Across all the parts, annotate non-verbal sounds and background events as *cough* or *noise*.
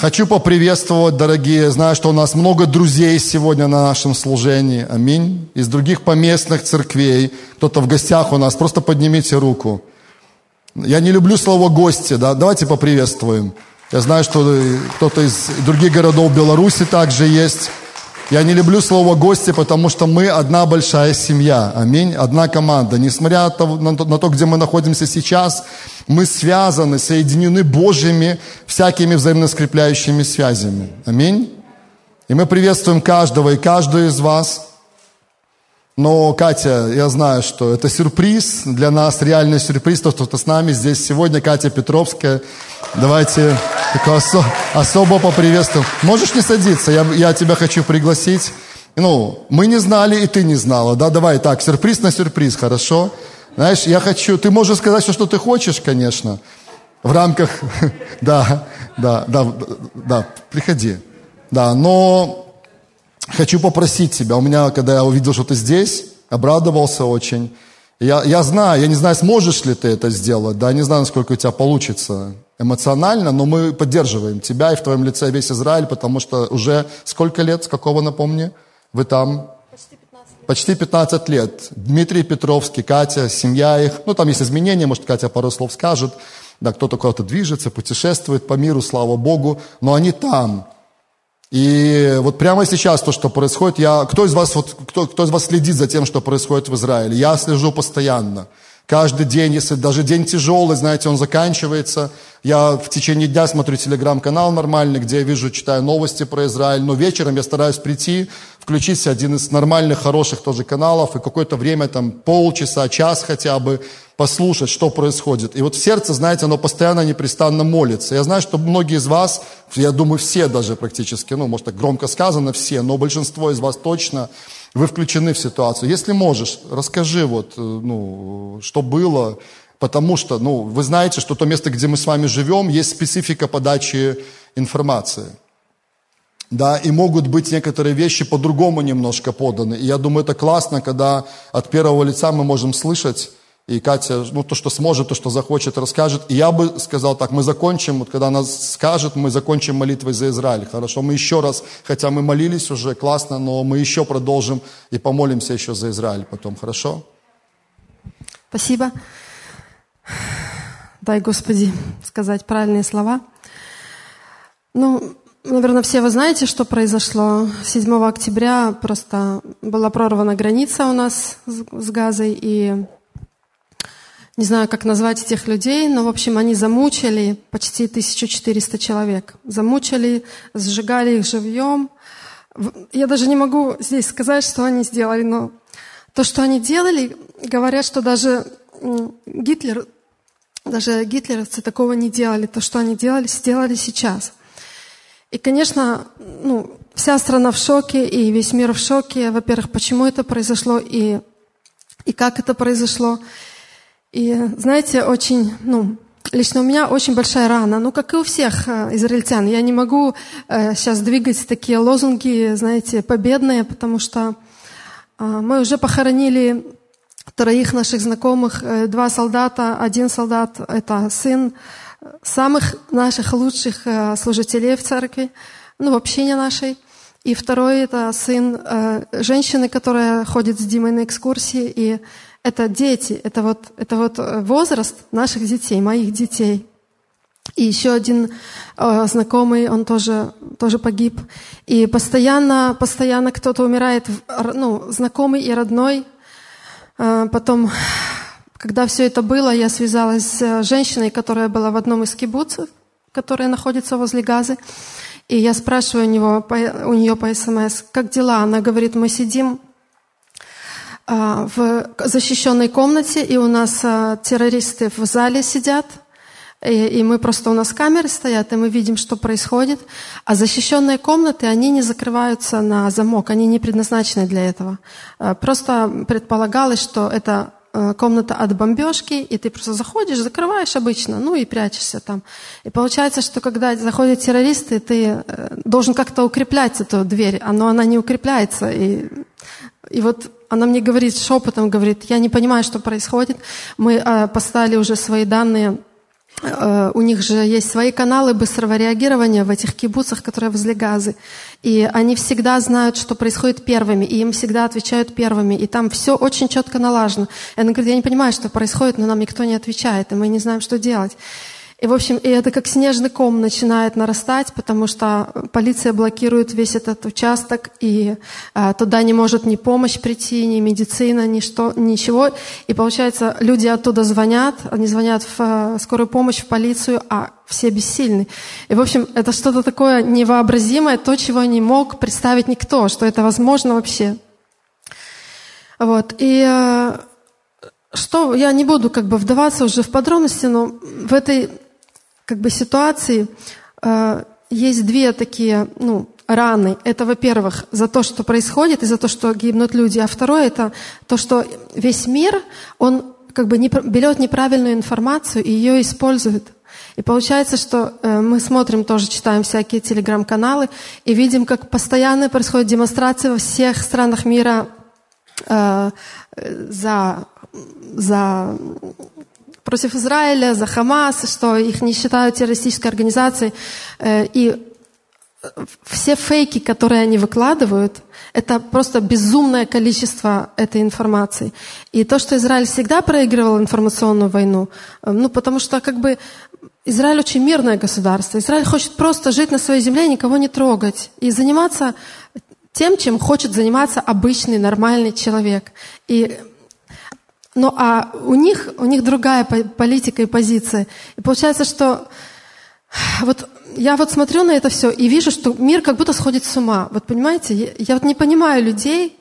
Хочу поприветствовать, дорогие. Знаю, что у нас много друзей сегодня на нашем служении. Аминь. Из других поместных церквей. Кто-то в гостях у нас. Просто поднимите руку. Я не люблю слово «гости». Да? Давайте поприветствуем. Я знаю, что кто-то из других городов Беларуси также есть. Я не люблю слово «гости», потому что мы одна большая семья. Аминь. Одна команда. Несмотря на то, на то, где мы находимся сейчас, мы связаны, соединены Божьими всякими взаимно скрепляющими связями. Аминь. И мы приветствуем каждого и каждую из вас – но, Катя, я знаю, что это сюрприз для нас, реальный сюрприз, то, что с нами здесь сегодня, Катя Петровская. Давайте осо- особо поприветствуем. Можешь не садиться, я, я тебя хочу пригласить. Ну, мы не знали, и ты не знала, да? Давай так, сюрприз на сюрприз, хорошо? Знаешь, я хочу, ты можешь сказать все, что ты хочешь, конечно, в рамках, *laughs* да, да, да, да, приходи. Да, но хочу попросить тебя. У меня, когда я увидел, что ты здесь, обрадовался очень. Я, я знаю, я не знаю, сможешь ли ты это сделать, да, не знаю, насколько у тебя получится эмоционально, но мы поддерживаем тебя и в твоем лице весь Израиль, потому что уже сколько лет, с какого, напомни, вы там? Почти 15 лет. Почти 15 лет. Дмитрий Петровский, Катя, семья их, ну, там есть изменения, может, Катя пару слов скажет, да, кто-то куда-то движется, путешествует по миру, слава Богу, но они там, и вот прямо сейчас то, что происходит, я, кто из вас, вот, кто, кто из вас следит за тем, что происходит в Израиле? Я слежу постоянно. Каждый день, если даже день тяжелый, знаете, он заканчивается. Я в течение дня смотрю телеграм-канал нормальный, где я вижу, читаю новости про Израиль. Но вечером я стараюсь прийти, включить один из нормальных, хороших тоже каналов и какое-то время, там полчаса, час хотя бы, послушать, что происходит. И вот сердце, знаете, оно постоянно непрестанно молится. Я знаю, что многие из вас, я думаю, все даже практически, ну, может, так громко сказано все, но большинство из вас точно, вы включены в ситуацию. Если можешь, расскажи вот, э, ну, что было, потому что, ну, вы знаете, что то место, где мы с вами живем, есть специфика подачи информации. Да, и могут быть некоторые вещи по-другому немножко поданы. И я думаю, это классно, когда от первого лица мы можем слышать и Катя, ну, то, что сможет, то, что захочет, расскажет. И я бы сказал так, мы закончим, вот когда она скажет, мы закончим молитвой за Израиль. Хорошо, мы еще раз, хотя мы молились уже, классно, но мы еще продолжим и помолимся еще за Израиль потом, хорошо? Спасибо. Дай, Господи, сказать правильные слова. Ну, наверное, все вы знаете, что произошло. 7 октября просто была прорвана граница у нас с Газой, и не знаю, как назвать этих людей, но, в общем, они замучили почти 1400 человек. Замучили, сжигали их живьем. Я даже не могу здесь сказать, что они сделали, но то, что они делали, говорят, что даже Гитлер, даже гитлеровцы такого не делали. То, что они делали, сделали сейчас. И, конечно, ну, вся страна в шоке, и весь мир в шоке. Во-первых, почему это произошло, и, и как это произошло. И, знаете, очень, ну, лично у меня очень большая рана, ну, как и у всех э, израильтян. Я не могу э, сейчас двигать такие лозунги, знаете, победные, потому что э, мы уже похоронили троих наших знакомых, э, два солдата, один солдат – это сын самых наших лучших э, служителей в церкви, ну, в общине нашей. И второй – это сын э, женщины, которая ходит с Димой на экскурсии, и это дети, это вот, это вот э, возраст наших детей, моих детей. И еще один э, знакомый, он тоже, тоже погиб. И постоянно, постоянно кто-то умирает, ну, знакомый и родной. Э, потом, когда все это было, я связалась с женщиной, которая была в одном из кибуцев, которая находится возле Газы. И я спрашиваю у, него, у нее по СМС, как дела? Она говорит, мы сидим в защищенной комнате, и у нас а, террористы в зале сидят, и, и мы просто у нас камеры стоят, и мы видим, что происходит. А защищенные комнаты, они не закрываются на замок, они не предназначены для этого. А, просто предполагалось, что это комната от бомбежки, и ты просто заходишь, закрываешь обычно, ну и прячешься там. И получается, что когда заходят террористы, ты э, должен как-то укреплять эту дверь, но она не укрепляется. И, и вот она мне говорит шепотом, говорит, я не понимаю, что происходит. Мы э, поставили уже свои данные Э, у них же есть свои каналы быстрого реагирования в этих кибуцах, которые возле Газы. И они всегда знают, что происходит первыми, и им всегда отвечают первыми. И там все очень четко налажено. И она говорит, я не понимаю, что происходит, но нам никто не отвечает, и мы не знаем, что делать. И, в общем, и это как снежный ком начинает нарастать, потому что полиция блокирует весь этот участок, и а, туда не может ни помощь прийти, ни медицина, ни что, ничего. И получается, люди оттуда звонят, они звонят в а, скорую помощь, в полицию, а все бессильны. И, в общем, это что-то такое невообразимое, то, чего не мог представить никто, что это возможно вообще. Вот. И а, что, я не буду как бы вдаваться уже в подробности, но в этой как бы ситуации э, есть две такие ну, раны. Это, во-первых, за то, что происходит, и за то, что гибнут люди. А второе – это то, что весь мир, он как бы не, берет неправильную информацию и ее использует. И получается, что э, мы смотрим, тоже читаем всякие телеграм-каналы и видим, как постоянно происходят демонстрации во всех странах мира э, за, за против Израиля, за Хамас, что их не считают террористической организацией. Э, и все фейки, которые они выкладывают, это просто безумное количество этой информации. И то, что Израиль всегда проигрывал информационную войну, э, ну, потому что как бы Израиль очень мирное государство. Израиль хочет просто жить на своей земле, никого не трогать и заниматься тем, чем хочет заниматься обычный, нормальный человек. И ну а у них, у них другая политика и позиция. И получается, что вот я вот смотрю на это все и вижу, что мир как будто сходит с ума. Вот понимаете, я, я вот не понимаю людей,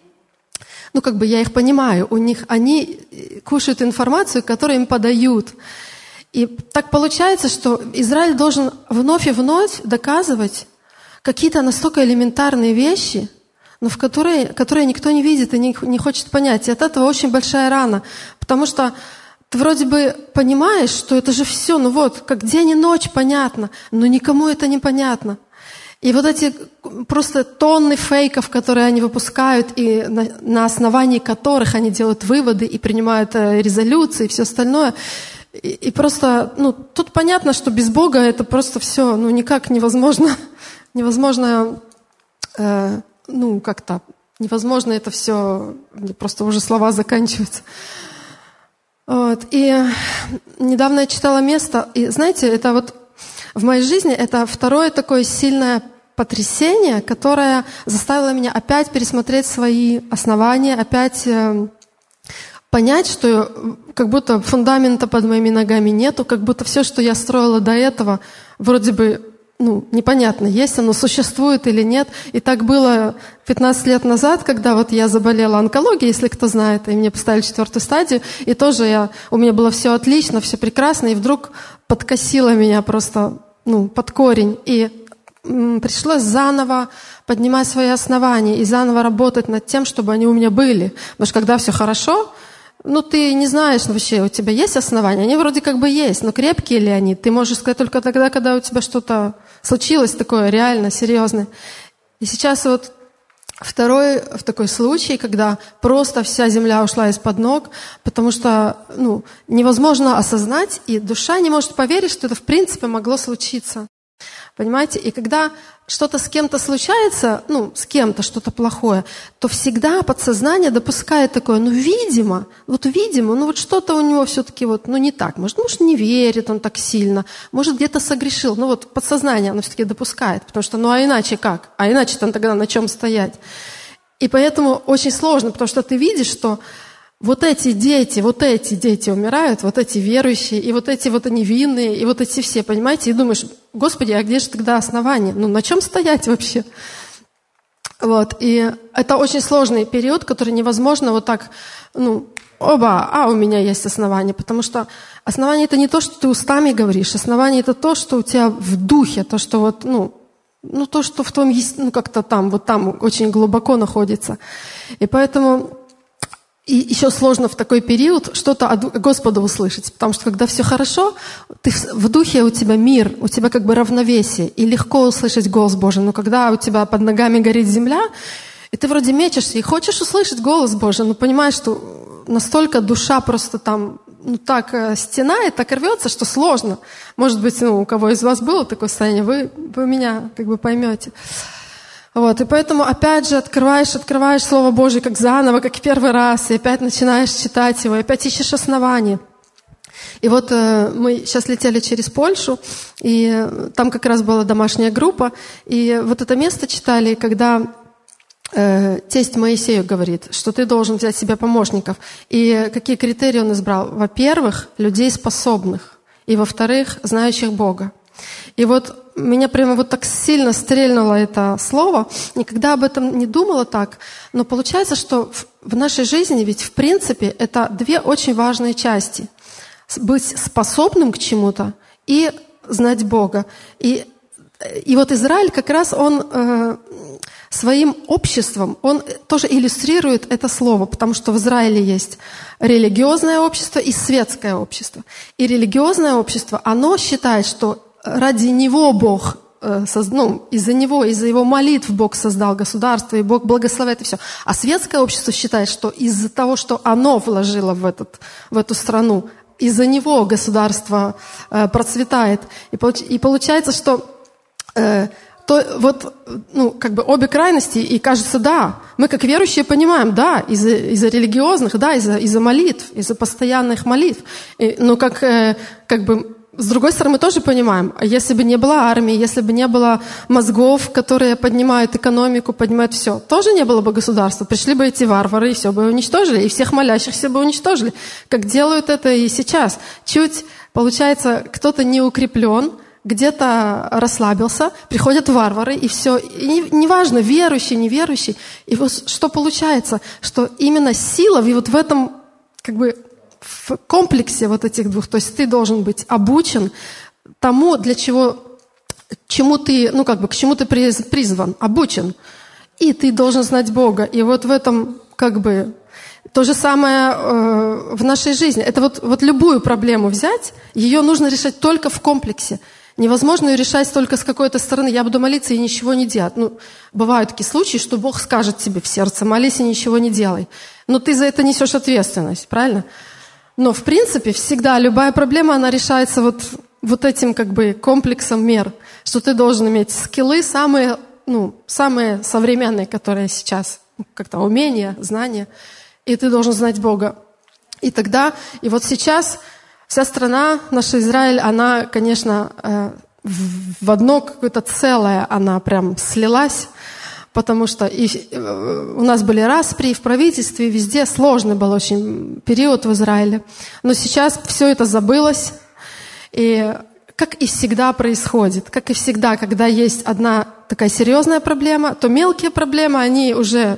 ну как бы я их понимаю, у них они кушают информацию, которую им подают. И так получается, что Израиль должен вновь и вновь доказывать какие-то настолько элементарные вещи – но в которые, которые никто не видит и не, не хочет понять. И от этого очень большая рана, потому что ты вроде бы понимаешь, что это же все, ну вот, как день и ночь понятно, но никому это не понятно. И вот эти просто тонны фейков, которые они выпускают, и на, на основании которых они делают выводы и принимают э, резолюции и все остальное, и, и просто, ну, тут понятно, что без Бога это просто все, ну, никак невозможно, *laughs* невозможно э, ну, как-то невозможно это все, просто уже слова заканчиваются. Вот. И недавно я читала место, и знаете, это вот в моей жизни это второе такое сильное потрясение, которое заставило меня опять пересмотреть свои основания, опять э, понять, что как будто фундамента под моими ногами нету, как будто все, что я строила до этого, вроде бы ну, непонятно, есть оно, существует или нет. И так было 15 лет назад, когда вот я заболела онкологией, если кто знает, и мне поставили четвертую стадию, и тоже я, у меня было все отлично, все прекрасно, и вдруг подкосило меня просто ну, под корень. И пришлось заново поднимать свои основания и заново работать над тем, чтобы они у меня были. Потому что когда все хорошо, ну, ты не знаешь вообще, у тебя есть основания? Они вроде как бы есть, но крепкие ли они? Ты можешь сказать только тогда, когда у тебя что-то случилось такое реально серьезное. И сейчас вот второй в такой случай, когда просто вся земля ушла из-под ног, потому что ну, невозможно осознать, и душа не может поверить, что это в принципе могло случиться. Понимаете? И когда что-то с кем-то случается, ну, с кем-то что-то плохое, то всегда подсознание допускает такое, ну, видимо, вот видимо, ну, вот что-то у него все-таки вот, ну, не так. Может, может, не верит он так сильно, может, где-то согрешил. Ну, вот подсознание оно все-таки допускает, потому что, ну, а иначе как? А иначе-то тогда на чем стоять? И поэтому очень сложно, потому что ты видишь, что вот эти дети, вот эти дети умирают, вот эти верующие, и вот эти вот невинные, и вот эти все, понимаете, и думаешь, Господи, а где же тогда основание? Ну, на чем стоять вообще? Вот, и это очень сложный период, который невозможно вот так, ну, оба, а у меня есть основание, потому что основание это не то, что ты устами говоришь, основание это то, что у тебя в духе, то, что вот, ну, ну то, что в твоем ну как-то там, вот там очень глубоко находится. И поэтому и еще сложно в такой период что-то от Господа услышать, потому что когда все хорошо, ты в духе у тебя мир, у тебя как бы равновесие, и легко услышать голос Божий. Но когда у тебя под ногами горит земля, и ты вроде мечешься и хочешь услышать голос Божий, но понимаешь, что настолько душа просто там ну, так э, стенает, так рвется, что сложно. Может быть, ну, у кого из вас было такое состояние, вы, вы меня как бы поймете. Вот, и поэтому опять же открываешь, открываешь Слово Божье как заново, как первый раз, и опять начинаешь читать его, и опять ищешь основания. И вот э, мы сейчас летели через Польшу, и там как раз была домашняя группа, и вот это место читали, когда э, тесть Моисею говорит, что ты должен взять себе помощников. И какие критерии он избрал? Во-первых, людей способных, и во-вторых, знающих Бога. И вот меня прямо вот так сильно стрельнуло это слово. Никогда об этом не думала так. Но получается, что в нашей жизни ведь в принципе это две очень важные части быть способным к чему-то и знать Бога. И, и вот Израиль как раз он э, своим обществом, он тоже иллюстрирует это слово, потому что в Израиле есть религиозное общество и светское общество. И религиозное общество, оно считает, что ради него Бог э, ну, из-за него, из-за его молитв Бог создал государство, и Бог благословляет и все. А светское общество считает, что из-за того, что оно вложило в, этот, в эту страну, из-за него государство э, процветает. И, получается, что э, то вот, ну, как бы обе крайности, и кажется, да, мы как верующие понимаем, да, из-за из религиозных, да, из-за из молитв, из-за постоянных молитв. И, но как, э, как бы с другой стороны, мы тоже понимаем, если бы не было армии, если бы не было мозгов, которые поднимают экономику, поднимают все, тоже не было бы государства. Пришли бы эти варвары и все бы уничтожили, и всех молящихся бы уничтожили, как делают это и сейчас. Чуть, получается, кто-то не укреплен, где-то расслабился, приходят варвары, и все. И неважно, верующий, неверующий. И вот что получается, что именно сила и вот в этом как бы в комплексе вот этих двух. То есть ты должен быть обучен тому, для чего, чему ты, ну как бы, к чему ты призван, обучен. И ты должен знать Бога. И вот в этом как бы то же самое э, в нашей жизни. Это вот, вот любую проблему взять, ее нужно решать только в комплексе. Невозможно ее решать только с какой-то стороны. Я буду молиться и ничего не делать. Ну, бывают такие случаи, что Бог скажет тебе в сердце, молись и ничего не делай. Но ты за это несешь ответственность, правильно? Но, в принципе, всегда любая проблема, она решается вот, вот этим как бы комплексом мер, что ты должен иметь скиллы самые, ну, самые современные, которые сейчас, как-то умения, знания, и ты должен знать Бога. И тогда, и вот сейчас вся страна, наша Израиль, она, конечно, э, в одно какое-то целое, она прям слилась, потому что и, э, у нас были распри в правительстве, везде сложный был очень период в Израиле. Но сейчас все это забылось, и как и всегда происходит, как и всегда, когда есть одна такая серьезная проблема, то мелкие проблемы, они уже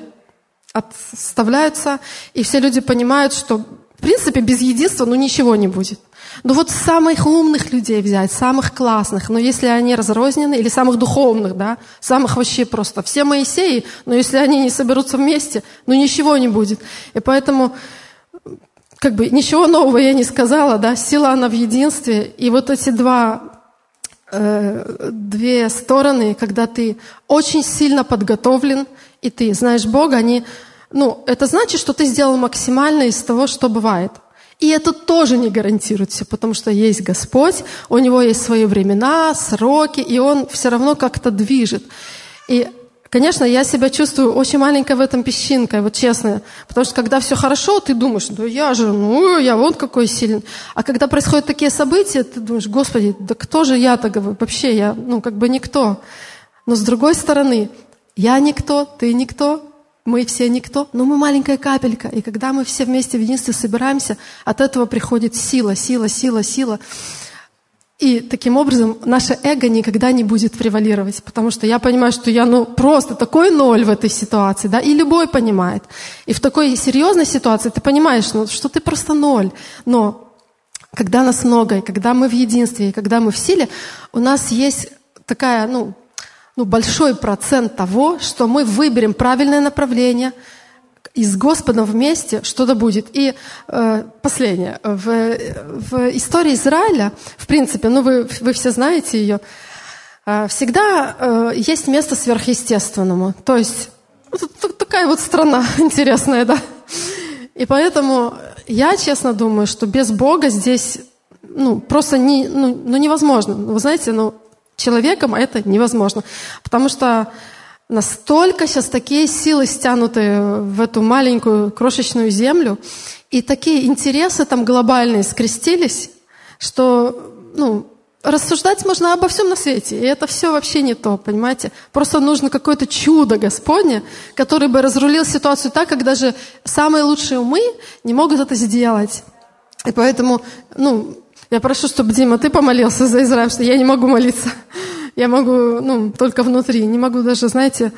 отставляются, и все люди понимают, что в принципе без единства ну ничего не будет. Ну вот самых умных людей взять, самых классных, но если они разрознены, или самых духовных, да, самых вообще просто, все Моисеи, но если они не соберутся вместе, ну ничего не будет. И поэтому как бы ничего нового я не сказала, да, сила она в единстве. И вот эти два, э, две стороны, когда ты очень сильно подготовлен, и ты знаешь Бога, они, ну, это значит, что ты сделал максимально из того, что бывает. И это тоже не гарантирует все, потому что есть Господь, у Него есть свои времена, сроки, и Он все равно как-то движет. И, конечно, я себя чувствую очень маленькой в этом песчинкой, вот честно. Потому что когда все хорошо, ты думаешь, да я же, ну, я вот какой сильный. А когда происходят такие события, ты думаешь, Господи, да кто же я-то вообще, я, ну, как бы никто. Но с другой стороны, я никто, ты никто, мы все никто, но мы маленькая капелька. И когда мы все вместе в единстве собираемся, от этого приходит сила, сила, сила, сила. И таким образом наше эго никогда не будет превалировать, потому что я понимаю, что я ну, просто такой ноль в этой ситуации, да, и любой понимает. И в такой серьезной ситуации ты понимаешь, ну, что ты просто ноль. Но когда нас много, и когда мы в единстве, и когда мы в силе, у нас есть такая, ну, ну, большой процент того, что мы выберем правильное направление, и с Господом вместе что-то будет. И э, последнее. В, в истории Израиля, в принципе, ну вы, вы все знаете ее, э, всегда э, есть место сверхъестественному. То есть вот такая вот страна *laughs* интересная, да. И поэтому я честно думаю, что без Бога здесь ну, просто не, ну, ну, невозможно. Вы знаете, ну, человеком это невозможно. Потому что настолько сейчас такие силы стянуты в эту маленькую крошечную землю, и такие интересы там глобальные скрестились, что ну, рассуждать можно обо всем на свете, и это все вообще не то, понимаете? Просто нужно какое-то чудо Господне, который бы разрулил ситуацию так, как даже самые лучшие умы не могут это сделать. И поэтому, ну, я прошу, чтобы, Дима, ты помолился за Израиль, что я не могу молиться. Я могу, ну, только внутри. Не могу даже, знаете,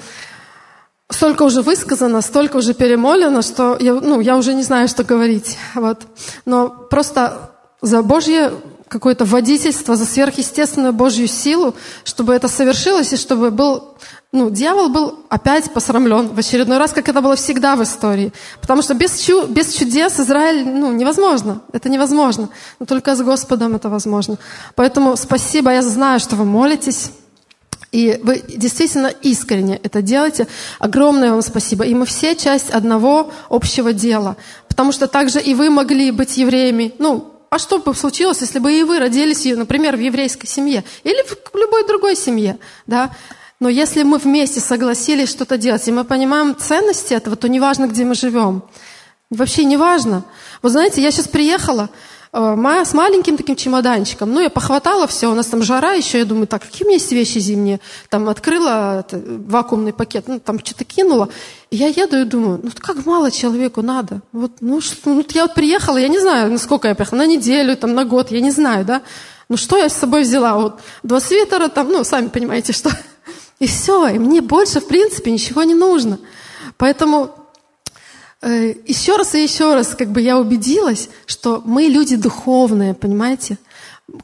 столько уже высказано, столько уже перемолено, что я, ну, я уже не знаю, что говорить. Вот. Но просто за Божье какое-то водительство, за сверхъестественную Божью силу, чтобы это совершилось, и чтобы был ну, дьявол был опять посрамлен в очередной раз, как это было всегда в истории. Потому что без, чу, без чудес Израиль ну, невозможно. Это невозможно. Но только с Господом это возможно. Поэтому спасибо. Я знаю, что вы молитесь. И вы действительно искренне это делаете. Огромное вам спасибо. И мы все часть одного общего дела. Потому что также и вы могли быть евреями. Ну, а что бы случилось, если бы и вы родились, например, в еврейской семье или в любой другой семье, да? Но если мы вместе согласились что-то делать, и мы понимаем ценности этого, то неважно, где мы живем. Вообще не важно. Вы знаете, я сейчас приехала с маленьким таким чемоданчиком. Ну, я похватала все, у нас там жара еще. Я думаю, так, какие у меня есть вещи зимние? Там открыла вакуумный пакет, ну, там что-то кинула. И я еду и думаю, ну, как мало человеку надо. Вот, ну, что, ну, я вот приехала, я не знаю, на сколько я приехала, на неделю, там, на год, я не знаю, да. Ну, что я с собой взяла? Вот два свитера, там, ну, сами понимаете, что. *laughs* И все, и мне больше, в принципе, ничего не нужно. Поэтому э, еще раз и еще раз как бы я убедилась, что мы люди духовные, понимаете?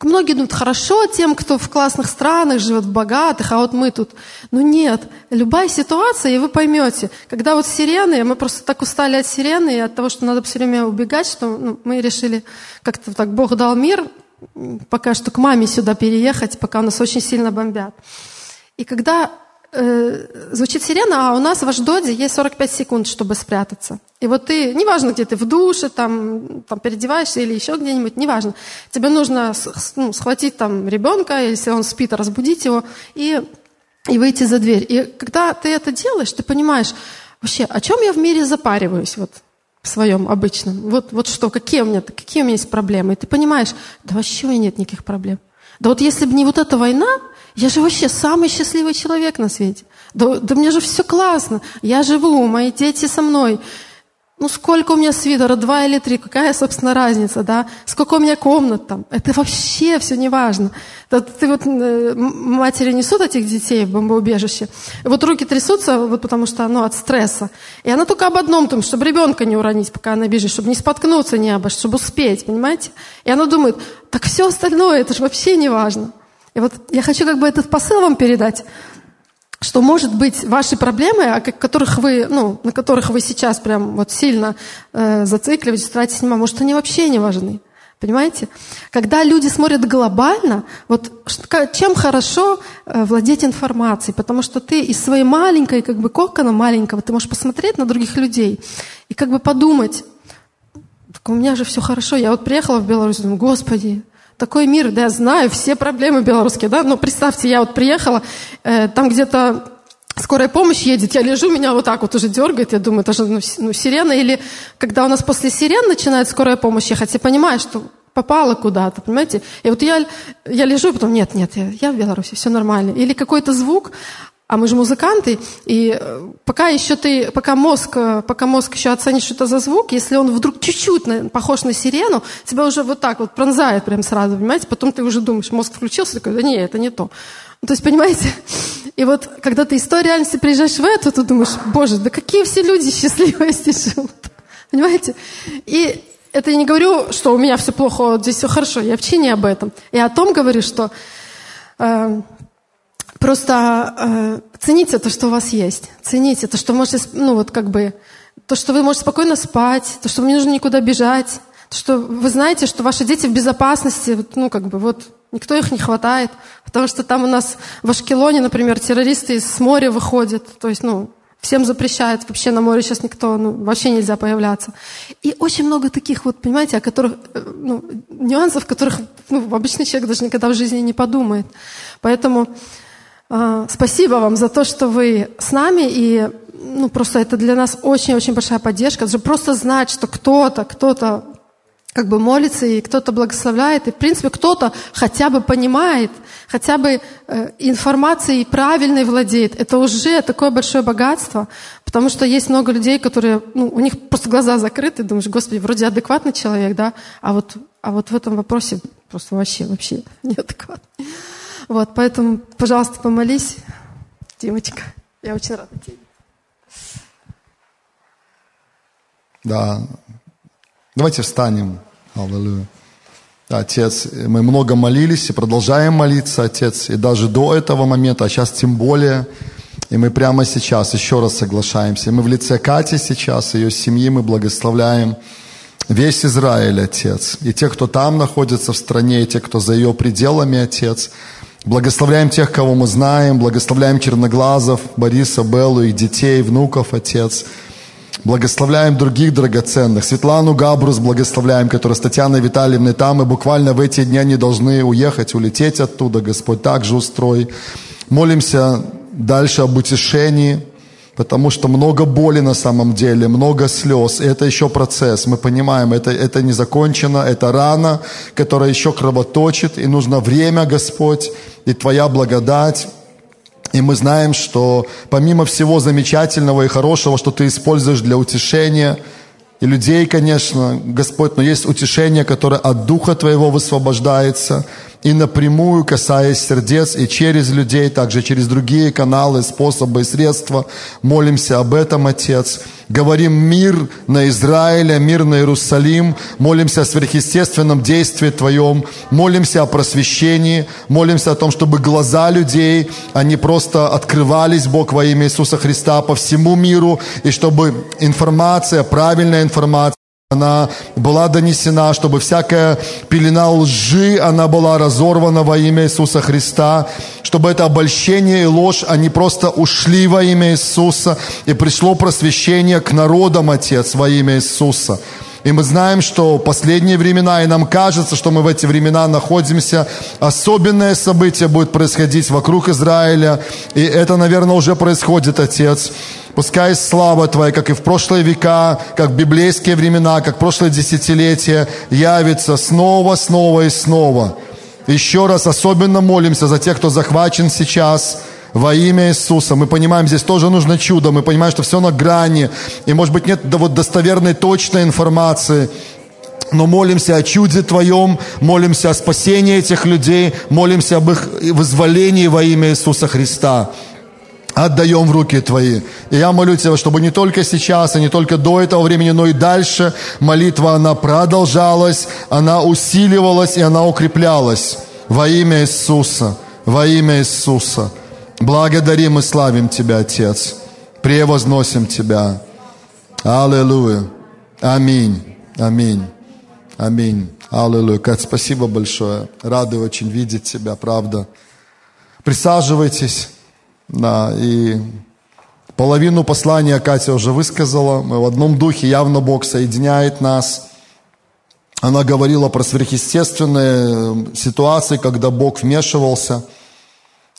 Многие думают, хорошо тем, кто в классных странах живет, в богатых, а вот мы тут. Ну нет, любая ситуация, и вы поймете, когда вот сирены, мы просто так устали от сирены и от того, что надо все время убегать, что ну, мы решили как-то так, Бог дал мир, пока что к маме сюда переехать, пока у нас очень сильно бомбят. И когда э, звучит сирена, а у нас в Аждоде есть 45 секунд, чтобы спрятаться. И вот ты, неважно, где ты, в душе, там, там переодеваешься или еще где-нибудь, неважно. Тебе нужно ну, схватить там ребенка, если он спит, разбудить его и, и выйти за дверь. И когда ты это делаешь, ты понимаешь, вообще, о чем я в мире запариваюсь, вот, в своем обычном. Вот, вот что, какие у меня, какие у меня есть проблемы. И ты понимаешь, да вообще у меня нет никаких проблем. Да вот если бы не вот эта война, я же вообще самый счастливый человек на свете. Да, да мне же все классно. Я живу, мои дети со мной. Ну, сколько у меня свитера, два или три, какая, собственно, разница, да? Сколько у меня комнат там? Это вообще все не важно. Да, ты вот, матери несут этих детей в бомбоубежище, вот руки трясутся, вот потому что оно от стресса. И она только об одном думает, чтобы ребенка не уронить, пока она бежит, чтобы не споткнуться не обо, чтобы успеть, понимаете? И она думает, так все остальное, это же вообще не важно. И вот я хочу как бы этот посыл вам передать, что, может быть, ваши проблемы, которых вы, ну, на которых вы сейчас прям вот сильно э, зацикливаетесь, тратите внимание, может, они вообще не важны. Понимаете? Когда люди смотрят глобально, вот чем хорошо э, владеть информацией, потому что ты из своей маленькой, как бы кокона маленького, ты можешь посмотреть на других людей и как бы подумать, так у меня же все хорошо. Я вот приехала в Беларусь, думаю, Господи, такой мир, да, я знаю все проблемы белорусские, да, но представьте, я вот приехала, э, там где-то скорая помощь едет, я лежу, меня вот так вот уже дергает, я думаю, это же ну, ну, сирена, или когда у нас после сирен начинает скорая помощь ехать, я понимаю, что попала куда-то, понимаете? И вот я, я лежу, и потом, нет, нет, я, я в Беларуси, все нормально. Или какой-то звук, а мы же музыканты, и э, пока еще ты, пока мозг, э, пока мозг еще оценит, что это за звук, если он вдруг чуть-чуть похож на сирену, тебя уже вот так вот пронзает прям сразу, понимаете? Потом ты уже думаешь, мозг включился, такой, да не, это не то. Ну, то есть, понимаете? *laughs* И вот, когда ты из той реальности приезжаешь в эту, ты думаешь, боже, да какие все люди *laughs* счастливые здесь живут. *laughs* Понимаете? И это я не говорю, что у меня все плохо, вот здесь все хорошо. Я вообще не об этом. Я о том говорю, что э, Просто э, цените то, что у вас есть. Цените то, что можете, ну вот как бы, то, что вы можете спокойно спать, то, что вам не нужно никуда бежать, то, что вы знаете, что ваши дети в безопасности, ну как бы вот никто их не хватает, потому что там у нас в Ашкелоне, например, террористы из моря выходят, то есть, ну, всем запрещают, вообще на море сейчас никто, ну, вообще нельзя появляться. И очень много таких вот, понимаете, о которых, э, ну, нюансов, которых ну, обычный человек даже никогда в жизни не подумает. Поэтому спасибо вам за то, что вы с нами, и ну, просто это для нас очень-очень большая поддержка. Даже просто знать, что кто-то, кто-то как бы молится, и кто-то благословляет, и, в принципе, кто-то хотя бы понимает, хотя бы э, информацией правильной владеет. Это уже такое большое богатство, потому что есть много людей, которые, ну, у них просто глаза закрыты, думаешь, господи, вроде адекватный человек, да, а вот, а вот в этом вопросе просто вообще, вообще *laughs* неадекватный. Вот, поэтому, пожалуйста, помолись, Димочка. Я очень рада тебе. Да, Давайте встанем. Аллилуйя. Отец, мы много молились и продолжаем молиться, Отец, и даже до этого момента, а сейчас тем более. И мы прямо сейчас еще раз соглашаемся. Мы в лице Кати сейчас, ее семьи мы благословляем весь Израиль, Отец. И те, кто там находится в стране, и те, кто за ее пределами, Отец. Благословляем тех, кого мы знаем, благословляем черноглазов, Бориса, Беллу, их детей, внуков, Отец. Благословляем других драгоценных. Светлану Габрус благословляем, которая с Татьяной Витальевной там, и буквально в эти дни они должны уехать, улететь оттуда. Господь также устрой. Молимся дальше об утешении, потому что много боли на самом деле, много слез. И это еще процесс. Мы понимаем, это, это не закончено, это рана, которая еще кровоточит, и нужно время, Господь, и Твоя благодать. И мы знаем, что помимо всего замечательного и хорошего, что ты используешь для утешения и людей, конечно, Господь, но есть утешение, которое от Духа Твоего высвобождается – и напрямую касаясь сердец и через людей, также через другие каналы, способы и средства. Молимся об этом, Отец. Говорим мир на Израиле, мир на Иерусалим. Молимся о сверхъестественном действии Твоем. Молимся о просвещении. Молимся о том, чтобы глаза людей, они просто открывались, Бог, во имя Иисуса Христа по всему миру. И чтобы информация, правильная информация, она была донесена, чтобы всякая пелена лжи, она была разорвана во имя Иисуса Христа, чтобы это обольщение и ложь, они просто ушли во имя Иисуса, и пришло просвещение к народам, Отец, во имя Иисуса. И мы знаем, что последние времена, и нам кажется, что мы в эти времена находимся, особенное событие будет происходить вокруг Израиля, и это, наверное, уже происходит, Отец. Пускай слава Твоя, как и в прошлые века, как в библейские времена, как в прошлые десятилетия, явится снова, снова и снова. Еще раз особенно молимся за тех, кто захвачен сейчас, во имя Иисуса. Мы понимаем, здесь тоже нужно чудо. Мы понимаем, что все на грани. И, может быть, нет вот достоверной, точной информации. Но молимся о чуде Твоем, молимся о спасении этих людей, молимся об их вызволении во имя Иисуса Христа отдаем в руки Твои. И я молю Тебя, чтобы не только сейчас, и не только до этого времени, но и дальше молитва, она продолжалась, она усиливалась и она укреплялась во имя Иисуса, во имя Иисуса. Благодарим и славим Тебя, Отец. Превозносим Тебя. Аллилуйя. Аминь. Аминь. Аминь. Аллилуйя. Кать, спасибо большое. Рады очень видеть Тебя, правда. Присаживайтесь. Да, и половину послания Катя уже высказала. Мы в одном духе, явно Бог соединяет нас. Она говорила про сверхъестественные э, ситуации, когда Бог вмешивался.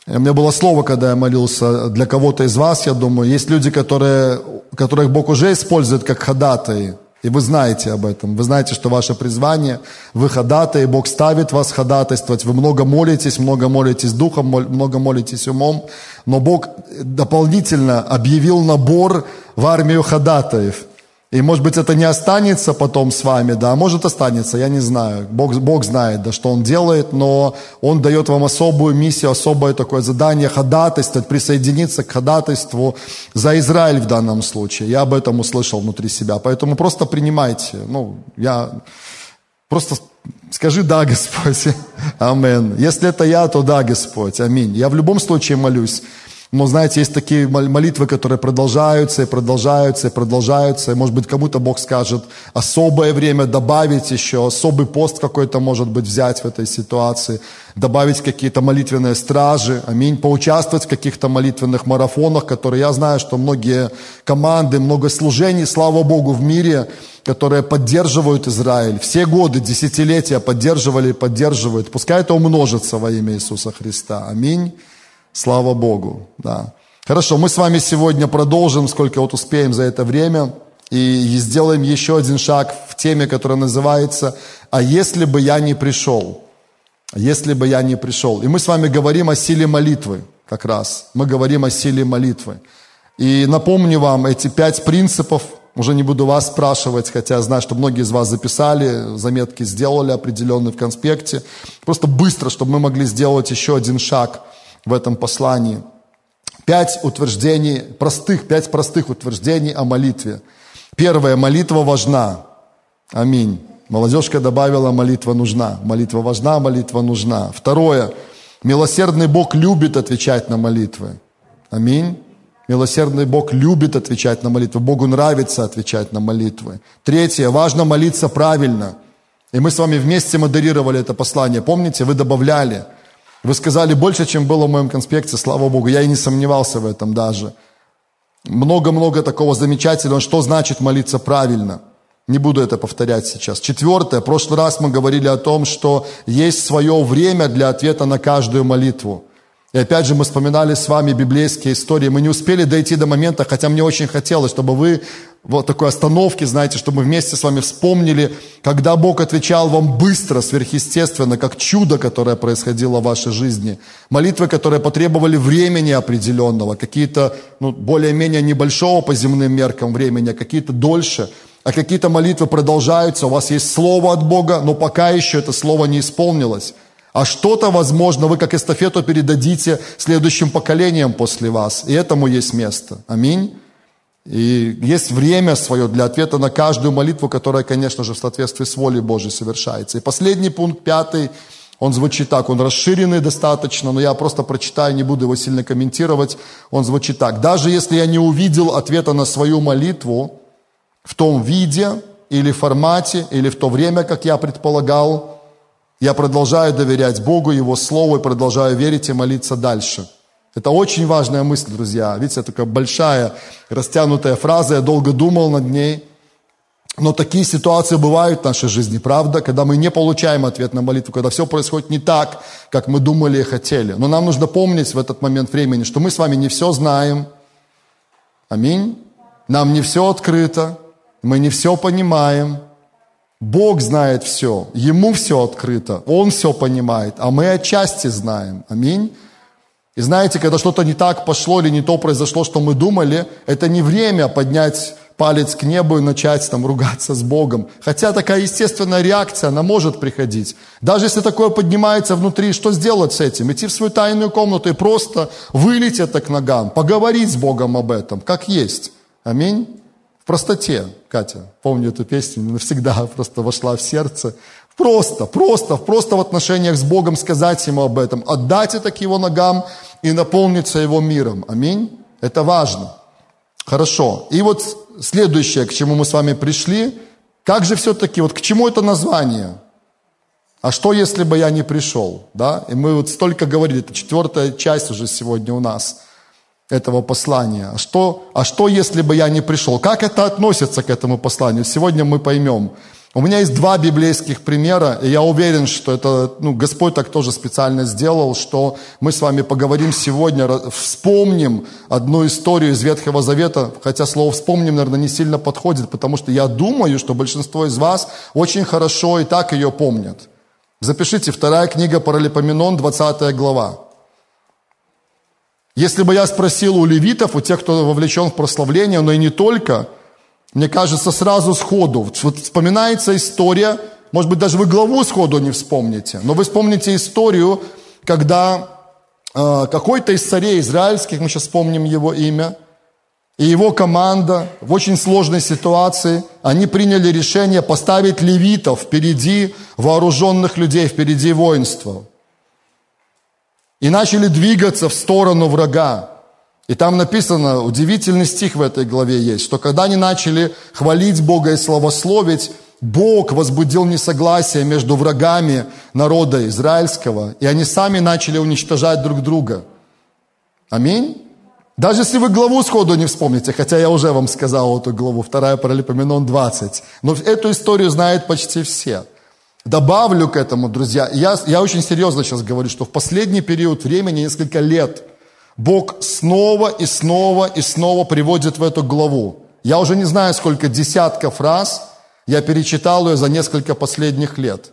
У меня было слово, когда я молился для кого-то из вас, я думаю, есть люди, которые, которых Бог уже использует как ходатаи. И вы знаете об этом. Вы знаете, что ваше призвание, вы ходатай, Бог ставит вас ходатайствовать. Вы много молитесь, много молитесь духом, много молитесь умом. Но Бог дополнительно объявил набор в армию ходатаев. И может быть это не останется потом с вами, да, может останется, я не знаю. Бог, Бог знает, да, что Он делает, но Он дает вам особую миссию, особое такое задание ходатайствовать, присоединиться к ходатайству за Израиль в данном случае. Я об этом услышал внутри себя, поэтому просто принимайте. Ну, я просто скажи «Да, Господь». *laughs* Амин. Если это я, то «Да, Господь». Аминь. Я в любом случае молюсь Но, знаете, есть такие молитвы, которые продолжаются и продолжаются и продолжаются. И, может быть, кому-то Бог скажет особое время добавить еще, особый пост какой-то, может быть, взять в этой ситуации, добавить какие-то молитвенные стражи, аминь, поучаствовать в каких-то молитвенных марафонах, которые я знаю, что многие команды, много служений, слава Богу, в мире, которые поддерживают Израиль. Все годы, десятилетия поддерживали и поддерживают. Пускай это умножится во имя Иисуса Христа. Аминь. Слава Богу, да. Хорошо, мы с вами сегодня продолжим, сколько вот успеем за это время, и сделаем еще один шаг в теме, которая называется «А если бы я не пришел?» «Если бы я не пришел». И мы с вами говорим о силе молитвы, как раз. Мы говорим о силе молитвы. И напомню вам эти пять принципов, уже не буду вас спрашивать, хотя знаю, что многие из вас записали, заметки сделали определенные в конспекте. Просто быстро, чтобы мы могли сделать еще один шаг – в этом послании. Пять утверждений, простых, пять простых утверждений о молитве. Первое, молитва важна. Аминь. Молодежка добавила, молитва нужна. Молитва важна, молитва нужна. Второе, милосердный Бог любит отвечать на молитвы. Аминь. Милосердный Бог любит отвечать на молитвы. Богу нравится отвечать на молитвы. Третье, важно молиться правильно. И мы с вами вместе модерировали это послание. Помните, вы добавляли – вы сказали больше, чем было в моем конспекте, слава Богу. Я и не сомневался в этом даже. Много-много такого замечательного, что значит молиться правильно. Не буду это повторять сейчас. Четвертое. В прошлый раз мы говорили о том, что есть свое время для ответа на каждую молитву. И опять же мы вспоминали с вами библейские истории. Мы не успели дойти до момента, хотя мне очень хотелось, чтобы вы вот такой остановки, знаете, чтобы мы вместе с вами вспомнили, когда Бог отвечал вам быстро, сверхъестественно, как чудо, которое происходило в вашей жизни. Молитвы, которые потребовали времени определенного, какие-то ну, более-менее небольшого по земным меркам времени, а какие-то дольше. А какие-то молитвы продолжаются, у вас есть слово от Бога, но пока еще это слово не исполнилось. А что-то, возможно, вы как эстафету передадите следующим поколениям после вас. И этому есть место. Аминь. И есть время свое для ответа на каждую молитву, которая, конечно же, в соответствии с волей Божьей совершается. И последний пункт, пятый, он звучит так, он расширенный достаточно, но я просто прочитаю, не буду его сильно комментировать. Он звучит так. Даже если я не увидел ответа на свою молитву в том виде или формате, или в то время, как я предполагал, я продолжаю доверять Богу, Его Слову и продолжаю верить и молиться дальше. Это очень важная мысль, друзья. Видите, такая большая, растянутая фраза, я долго думал над ней. Но такие ситуации бывают в нашей жизни, правда, когда мы не получаем ответ на молитву, когда все происходит не так, как мы думали и хотели. Но нам нужно помнить в этот момент времени, что мы с вами не все знаем. Аминь. Нам не все открыто, мы не все понимаем, Бог знает все, Ему все открыто, Он все понимает, а мы отчасти знаем. Аминь. И знаете, когда что-то не так пошло или не то произошло, что мы думали, это не время поднять палец к небу и начать там ругаться с Богом. Хотя такая естественная реакция, она может приходить. Даже если такое поднимается внутри, что сделать с этим? Идти в свою тайную комнату и просто вылить это к ногам, поговорить с Богом об этом, как есть. Аминь простоте, Катя, помню эту песню, навсегда *laughs* просто вошла в сердце. Просто, просто, просто в отношениях с Богом сказать Ему об этом, отдать это к Его ногам и наполниться Его миром. Аминь. Это важно. Хорошо. И вот следующее, к чему мы с вами пришли, как же все-таки, вот к чему это название? А что, если бы я не пришел? Да? И мы вот столько говорили, это четвертая часть уже сегодня у нас – этого послания. А что, а что, если бы я не пришел? Как это относится к этому посланию? Сегодня мы поймем. У меня есть два библейских примера, и я уверен, что это, ну, Господь так тоже специально сделал, что мы с вами поговорим сегодня, вспомним одну историю из Ветхого Завета, хотя слово «вспомним», наверное, не сильно подходит, потому что я думаю, что большинство из вас очень хорошо и так ее помнят. Запишите, вторая книга Паралипоменон, 20 глава. Если бы я спросил у левитов, у тех, кто вовлечен в прославление, но и не только, мне кажется, сразу сходу. Вот вспоминается история, может быть, даже вы главу сходу не вспомните, но вы вспомните историю, когда э, какой-то из царей израильских, мы сейчас вспомним его имя, и его команда в очень сложной ситуации, они приняли решение поставить левитов впереди вооруженных людей, впереди воинства и начали двигаться в сторону врага. И там написано, удивительный стих в этой главе есть, что когда они начали хвалить Бога и славословить, Бог возбудил несогласие между врагами народа израильского, и они сами начали уничтожать друг друга. Аминь. Даже если вы главу сходу не вспомните, хотя я уже вам сказал эту главу, 2 Паралипоменон 20, но эту историю знают почти все. Добавлю к этому, друзья, я, я очень серьезно сейчас говорю, что в последний период времени, несколько лет, Бог снова и снова и снова приводит в эту главу. Я уже не знаю, сколько десятков раз я перечитал ее за несколько последних лет.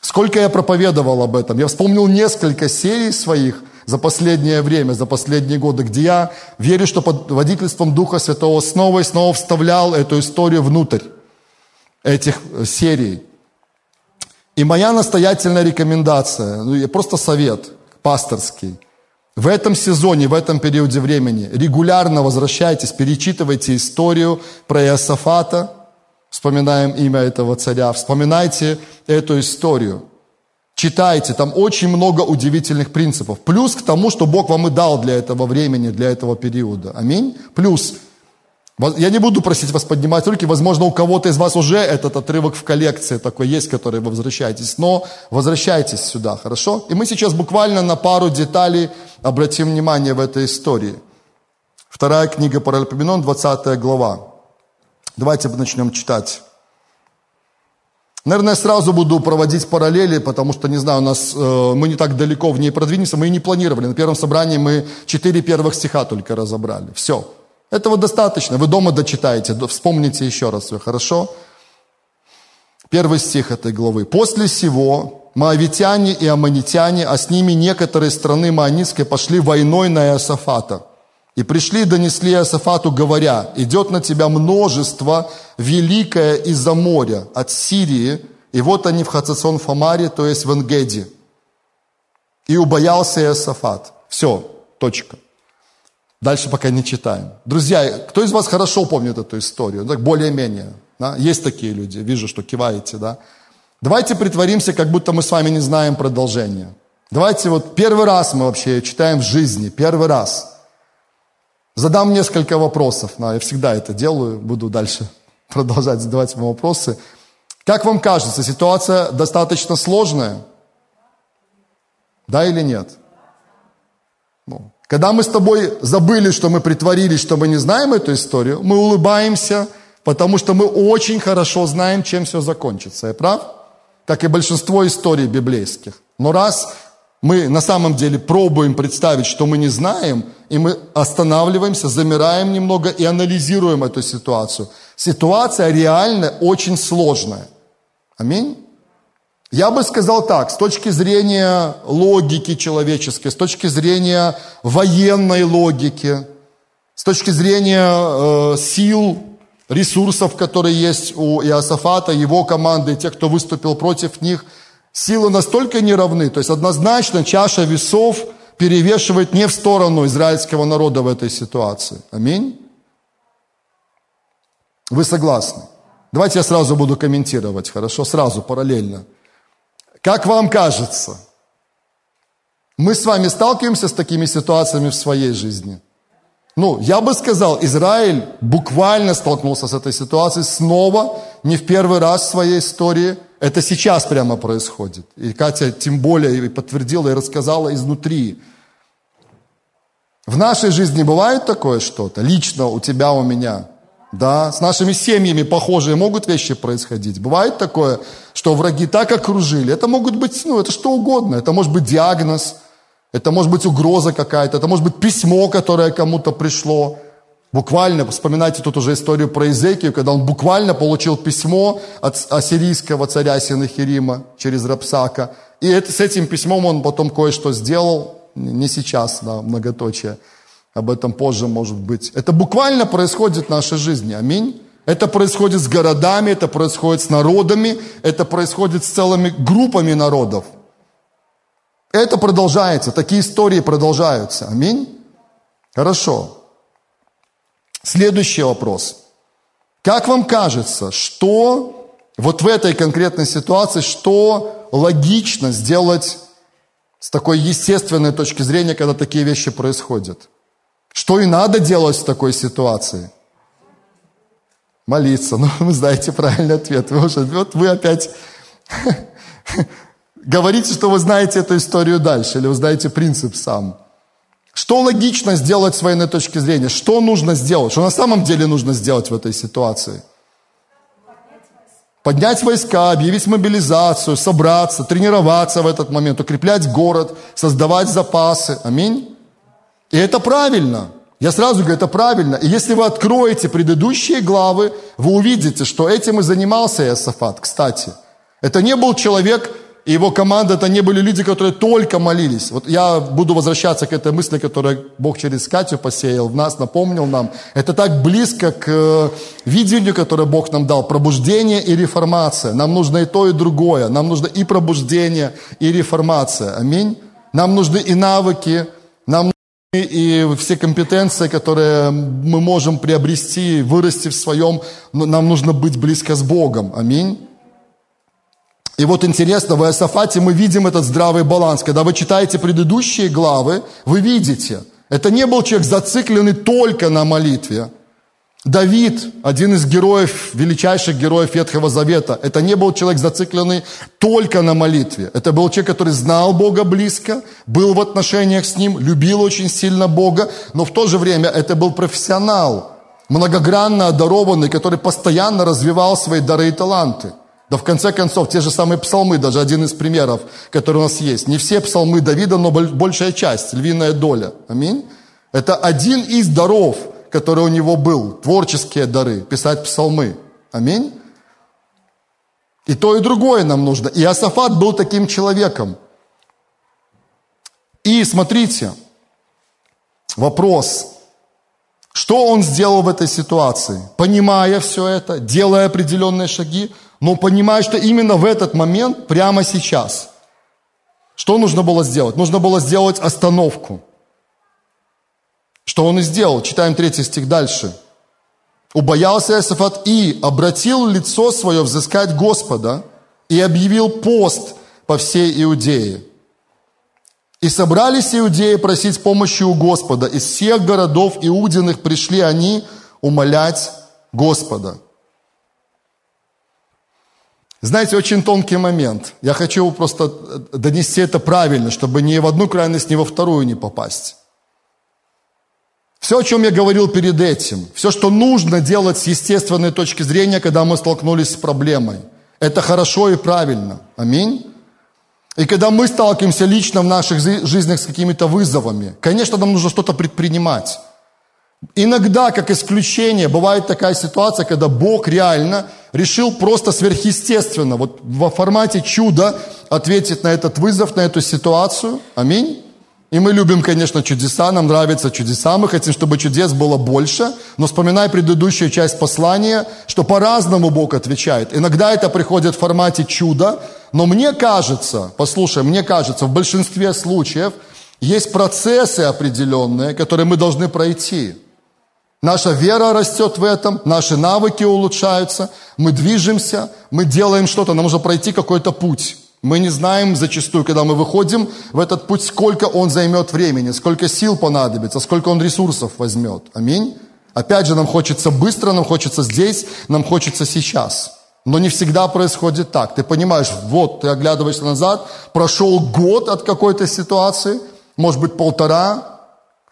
Сколько я проповедовал об этом. Я вспомнил несколько серий своих за последнее время, за последние годы, где я верю, что под водительством Духа Святого снова и снова вставлял эту историю внутрь этих э, серий. И моя настоятельная рекомендация, ну, просто совет пасторский – в этом сезоне, в этом периоде времени регулярно возвращайтесь, перечитывайте историю про Иосафата, вспоминаем имя этого царя, вспоминайте эту историю. Читайте, там очень много удивительных принципов. Плюс к тому, что Бог вам и дал для этого времени, для этого периода. Аминь. Плюс я не буду просить вас поднимать руки, возможно, у кого-то из вас уже этот отрывок в коллекции такой есть, который вы возвращаетесь, но возвращайтесь сюда, хорошо? И мы сейчас буквально на пару деталей обратим внимание в этой истории. Вторая книга Паралипоменон, 20 глава. Давайте начнем читать. Наверное, сразу буду проводить параллели, потому что, не знаю, у нас, э, мы не так далеко в ней продвинемся, мы и не планировали. На первом собрании мы четыре первых стиха только разобрали. Все. Этого достаточно. Вы дома дочитаете, вспомните еще раз все, хорошо? Первый стих этой главы. «После сего маавитяне и аммонитяне, а с ними некоторые страны Маанитской пошли войной на Иосафата. И пришли и донесли Иосафату, говоря, идет на тебя множество великое из-за моря, от Сирии, и вот они в Хацасон Фамаре, то есть в Энгеде. И убоялся Иосафат. Все, точка. Дальше пока не читаем. Друзья, кто из вас хорошо помнит эту историю? Так более-менее. Да? Есть такие люди, вижу, что киваете, да? Давайте притворимся, как будто мы с вами не знаем продолжение. Давайте вот первый раз мы вообще читаем в жизни, первый раз. Задам несколько вопросов, да, я всегда это делаю, буду дальше *laughs* продолжать задавать вам вопросы. Как вам кажется, ситуация достаточно сложная? Да или нет? Когда мы с тобой забыли, что мы притворились, что мы не знаем эту историю, мы улыбаемся, потому что мы очень хорошо знаем, чем все закончится. Я прав? Как и большинство историй библейских. Но раз мы на самом деле пробуем представить, что мы не знаем, и мы останавливаемся, замираем немного и анализируем эту ситуацию. Ситуация реально очень сложная. Аминь. Я бы сказал так, с точки зрения логики человеческой, с точки зрения военной логики, с точки зрения э, сил, ресурсов, которые есть у Иосафата, его команды, тех, кто выступил против них, силы настолько неравны, то есть однозначно чаша весов перевешивает не в сторону израильского народа в этой ситуации. Аминь. Вы согласны? Давайте я сразу буду комментировать, хорошо? Сразу, параллельно. Как вам кажется, мы с вами сталкиваемся с такими ситуациями в своей жизни? Ну, я бы сказал, Израиль буквально столкнулся с этой ситуацией снова, не в первый раз в своей истории. Это сейчас прямо происходит. И Катя тем более и подтвердила и рассказала изнутри. В нашей жизни бывает такое что-то? Лично у тебя, у меня – да, с нашими семьями похожие могут вещи происходить. Бывает такое, что враги так окружили. Это могут быть, ну, это что угодно. Это может быть диагноз, это может быть угроза какая-то, это может быть письмо, которое кому-то пришло. Буквально, вспоминайте тут уже историю про Изекию, когда он буквально получил письмо от ассирийского царя Синахирима через Рапсака. И это, с этим письмом он потом кое-что сделал, не сейчас, да, многоточие. Об этом позже, может быть. Это буквально происходит в нашей жизни. Аминь. Это происходит с городами, это происходит с народами, это происходит с целыми группами народов. Это продолжается, такие истории продолжаются. Аминь. Хорошо. Следующий вопрос. Как вам кажется, что вот в этой конкретной ситуации, что логично сделать с такой естественной точки зрения, когда такие вещи происходят? Что и надо делать в такой ситуации? Молиться. *laughs* Ну, вы знаете правильный ответ. Вы уже, вот вы опять *laughs* говорите, что вы знаете эту историю дальше, или вы знаете принцип сам. Что логично сделать с военной точки зрения? Что нужно сделать? Что на самом деле нужно сделать в этой ситуации? Поднять войска, объявить мобилизацию, собраться, тренироваться в этот момент, укреплять город, создавать запасы. Аминь. И это правильно. Я сразу говорю, это правильно. И если вы откроете предыдущие главы, вы увидите, что этим и занимался Иосафат. Кстати, это не был человек, и его команда, это не были люди, которые только молились. Вот я буду возвращаться к этой мысли, которую Бог через Катю посеял в нас, напомнил нам. Это так близко к э, видению, которое Бог нам дал. Пробуждение и реформация. Нам нужно и то, и другое. Нам нужно и пробуждение, и реформация. Аминь. Нам нужны и навыки, нам и все компетенции, которые мы можем приобрести, вырасти в своем, нам нужно быть близко с Богом. Аминь. И вот интересно, в Иосафате мы видим этот здравый баланс. Когда вы читаете предыдущие главы, вы видите, это не был человек зацикленный только на молитве. Давид, один из героев, величайших героев Ветхого Завета, это не был человек зацикленный только на молитве. Это был человек, который знал Бога близко, был в отношениях с Ним, любил очень сильно Бога, но в то же время это был профессионал, многогранно одарованный, который постоянно развивал свои дары и таланты. Да в конце концов, те же самые псалмы, даже один из примеров, который у нас есть. Не все псалмы Давида, но большая часть, львиная доля. Аминь. Это один из даров, который у него был. Творческие дары, писать псалмы. Аминь. И то, и другое нам нужно. И Асафат был таким человеком. И смотрите, вопрос, что он сделал в этой ситуации? Понимая все это, делая определенные шаги, но понимая, что именно в этот момент, прямо сейчас, что нужно было сделать? Нужно было сделать остановку. Что он и сделал. Читаем третий стих дальше. «Убоялся Иосафат и обратил лицо свое взыскать Господа и объявил пост по всей Иудее. И собрались иудеи просить помощи у Господа. Из всех городов иудиных пришли они умолять Господа». Знаете, очень тонкий момент. Я хочу просто донести это правильно, чтобы ни в одну крайность, ни во вторую не попасть. Все, о чем я говорил перед этим, все, что нужно делать с естественной точки зрения, когда мы столкнулись с проблемой, это хорошо и правильно. Аминь. И когда мы сталкиваемся лично в наших жизнях с какими-то вызовами, конечно, нам нужно что-то предпринимать. Иногда, как исключение, бывает такая ситуация, когда Бог реально решил просто сверхъестественно, вот во формате чуда ответить на этот вызов, на эту ситуацию. Аминь. И мы любим, конечно, чудеса, нам нравятся чудеса, мы хотим, чтобы чудес было больше, но вспоминай предыдущую часть послания, что по-разному Бог отвечает. Иногда это приходит в формате чуда, но мне кажется, послушай, мне кажется, в большинстве случаев есть процессы определенные, которые мы должны пройти. Наша вера растет в этом, наши навыки улучшаются, мы движемся, мы делаем что-то, нам нужно пройти какой-то путь. Мы не знаем зачастую, когда мы выходим в этот путь, сколько он займет времени, сколько сил понадобится, сколько он ресурсов возьмет. Аминь. Опять же, нам хочется быстро, нам хочется здесь, нам хочется сейчас. Но не всегда происходит так. Ты понимаешь, вот ты оглядываешься назад, прошел год от какой-то ситуации, может быть полтора,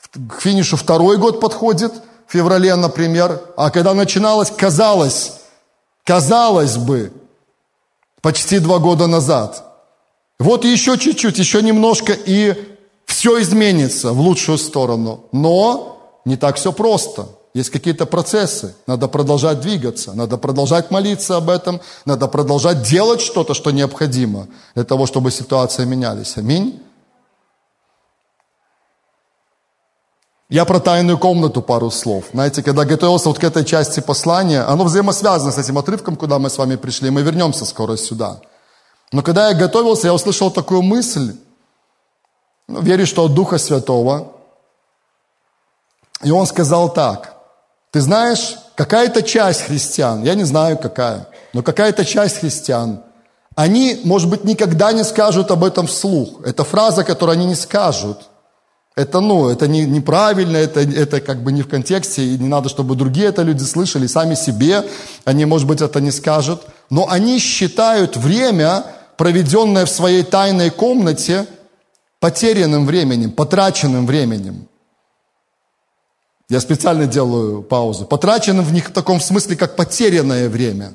к финишу второй год подходит – в феврале, например, а когда начиналось, казалось, казалось бы, почти два года назад. Вот еще чуть-чуть, еще немножко, и все изменится в лучшую сторону. Но не так все просто. Есть какие-то процессы. Надо продолжать двигаться, надо продолжать молиться об этом, надо продолжать делать что-то, что необходимо для того, чтобы ситуация менялись. Аминь. Я про тайную комнату пару слов. Знаете, когда готовился вот к этой части послания, оно взаимосвязано с этим отрывком, куда мы с вами пришли, мы вернемся скоро сюда. Но когда я готовился, я услышал такую мысль, ну, верю, что от Духа Святого, и он сказал так, ты знаешь, какая-то часть христиан, я не знаю какая, но какая-то часть христиан, они, может быть, никогда не скажут об этом вслух. Это фраза, которую они не скажут – Это, ну, это не, неправильно, это, это как бы не в контексте, и не надо, чтобы другие это люди слышали, сами себе они, может быть, это не скажут. Но они считают время, проведенное в своей тайной комнате, потерянным временем, потраченным временем. Я специально делаю паузу. Потраченным в них в таком смысле, как потерянное время.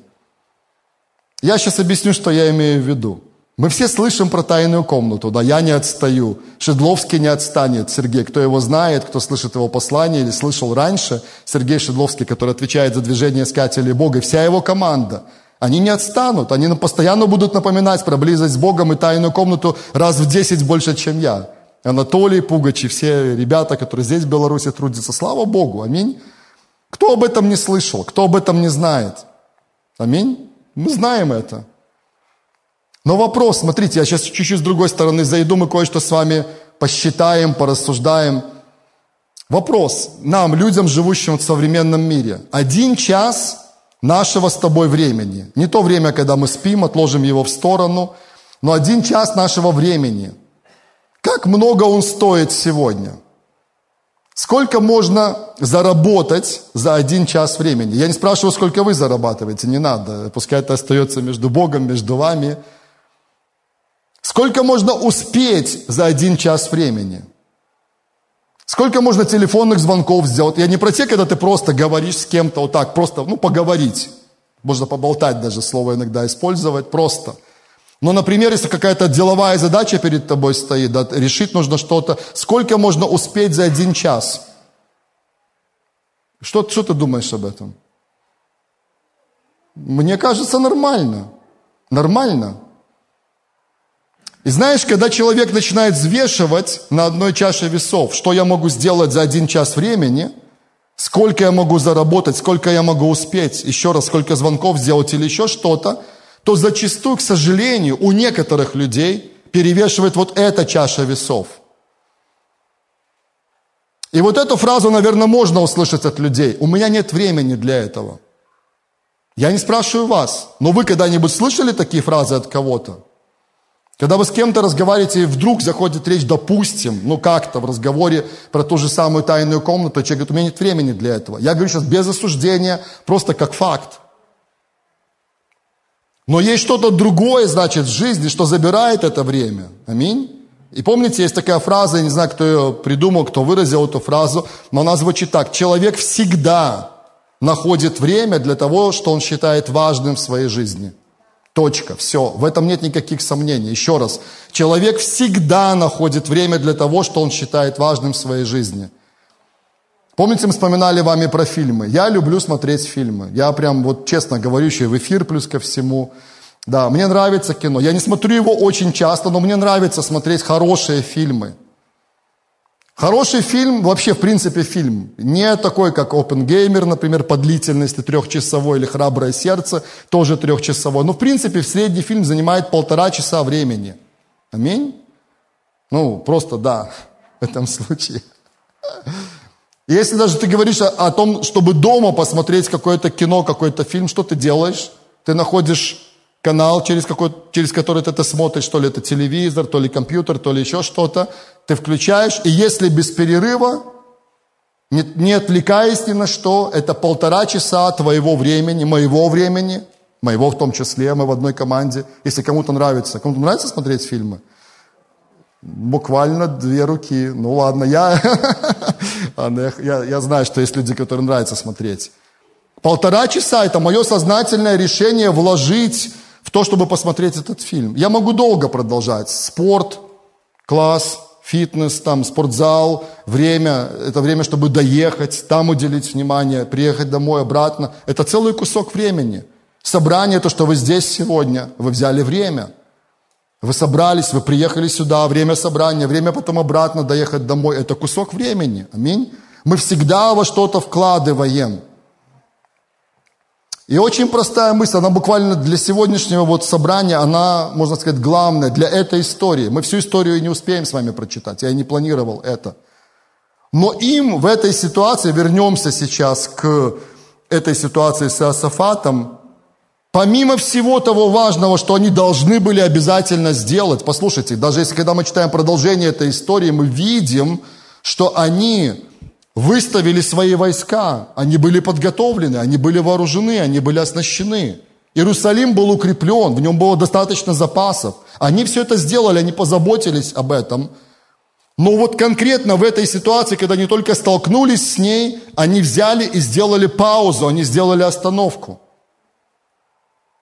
Я сейчас объясню, что я имею в виду. Мы все слышим про тайную комнату, да, я не отстаю, Шедловский не отстанет, Сергей, кто его знает, кто слышит его послание или слышал раньше, Сергей Шедловский, который отвечает за движение искателей Бога, и вся его команда, они не отстанут, они постоянно будут напоминать про близость с Богом и тайную комнату раз в десять больше, чем я. Анатолий Пугач и все ребята, которые здесь в Беларуси трудятся, слава Богу, аминь. Кто об этом не слышал, кто об этом не знает? Аминь. Мы знаем это. Но вопрос, смотрите, я сейчас чуть-чуть с другой стороны зайду, мы кое-что с вами посчитаем, порассуждаем. Вопрос нам, людям, живущим в современном мире. Один час нашего с тобой времени. Не то время, когда мы спим, отложим его в сторону, но один час нашего времени. Как много он стоит сегодня? Сколько можно заработать за один час времени? Я не спрашиваю, сколько вы зарабатываете, не надо. Пускай это остается между Богом, между вами – Сколько можно успеть за один час времени? Сколько можно телефонных звонков сделать? Я не про те, когда ты просто говоришь с кем-то вот так, просто, ну, поговорить. Можно поболтать даже, слово иногда использовать, просто. Но, например, если какая-то деловая задача перед тобой стоит, да, решить нужно что-то, сколько можно успеть за один час? Что, что ты думаешь об этом? Мне кажется, нормально. Нормально. И знаешь, когда человек начинает взвешивать на одной чаше весов, что я могу сделать за один час времени, сколько я могу заработать, сколько я могу успеть, еще раз, сколько звонков сделать или еще что-то, то зачастую, к сожалению, у некоторых людей перевешивает вот эта чаша весов. И вот эту фразу, наверное, можно услышать от людей. У меня нет времени для этого. Я не спрашиваю вас, но вы когда-нибудь слышали такие фразы от кого-то? Когда вы с кем-то разговариваете, и вдруг заходит речь, допустим, ну как-то в разговоре про ту же самую тайную комнату, человек говорит, у меня нет времени для этого. Я говорю сейчас без осуждения, просто как факт. Но есть что-то другое, значит, в жизни, что забирает это время. Аминь. И помните, есть такая фраза, я не знаю, кто ее придумал, кто выразил эту фразу, но она звучит так. Человек всегда находит время для того, что он считает важным в своей жизни – Точка. Все. В этом нет никаких сомнений. Еще раз. Человек всегда находит время для того, что он считает важным в своей жизни. Помните, мы вспоминали вами про фильмы. Я люблю смотреть фильмы. Я прям вот честно говорю, еще и в эфир плюс ко всему. Да, мне нравится кино. Я не смотрю его очень часто, но мне нравится смотреть хорошие фильмы. Хороший фильм, вообще в принципе фильм, не такой, как Опенгеймер, например, по длительности трехчасовой, или Храброе сердце, тоже трехчасовой. Но в принципе в средний фильм занимает полтора часа времени. Аминь? Ну, просто да, *laughs* в этом случае. Если даже ты говоришь о том, чтобы дома посмотреть какое-то кино, какой-то фильм, что ты делаешь? Ты находишь канал, через, какой, через который ты это смотришь, то ли это телевизор, то ли компьютер, то ли еще что-то, ты включаешь, и если без перерыва, не, не отвлекаясь ни на что, это полтора часа твоего времени, моего времени, моего в том числе, мы в одной команде, если кому-то нравится. Кому-то нравится смотреть фильмы? Буквально две руки. Ну ладно, я, *laughs* я, я знаю, что есть люди, которым нравится смотреть. Полтора часа – это мое сознательное решение вложить то, чтобы посмотреть этот фильм. Я могу долго продолжать. Спорт, класс, фитнес, там, спортзал, время, это время, чтобы доехать, там уделить внимание, приехать домой, обратно. Это целый кусок времени. Собрание, то, что вы здесь сегодня, вы взяли время. Вы собрались, вы приехали сюда, время собрания, время потом обратно доехать домой. Это кусок времени. Аминь. Мы всегда во что-то вкладываем. И очень простая мысль, она буквально для сегодняшнего вот собрания, она, можно сказать, главная для этой истории. Мы всю историю не успеем с вами прочитать, я и не планировал это. Но им в этой ситуации, вернемся сейчас к этой ситуации с Иосафатом, помимо всего того важного, что они должны были обязательно сделать, послушайте, даже если когда мы читаем продолжение этой истории, мы видим, что они выставили свои войска, они были подготовлены, они были вооружены, они были оснащены. Иерусалим был укреплен, в нем было достаточно запасов. Они все это сделали, они позаботились об этом. Но вот конкретно в этой ситуации, когда они только столкнулись с ней, они взяли и сделали паузу, они сделали остановку.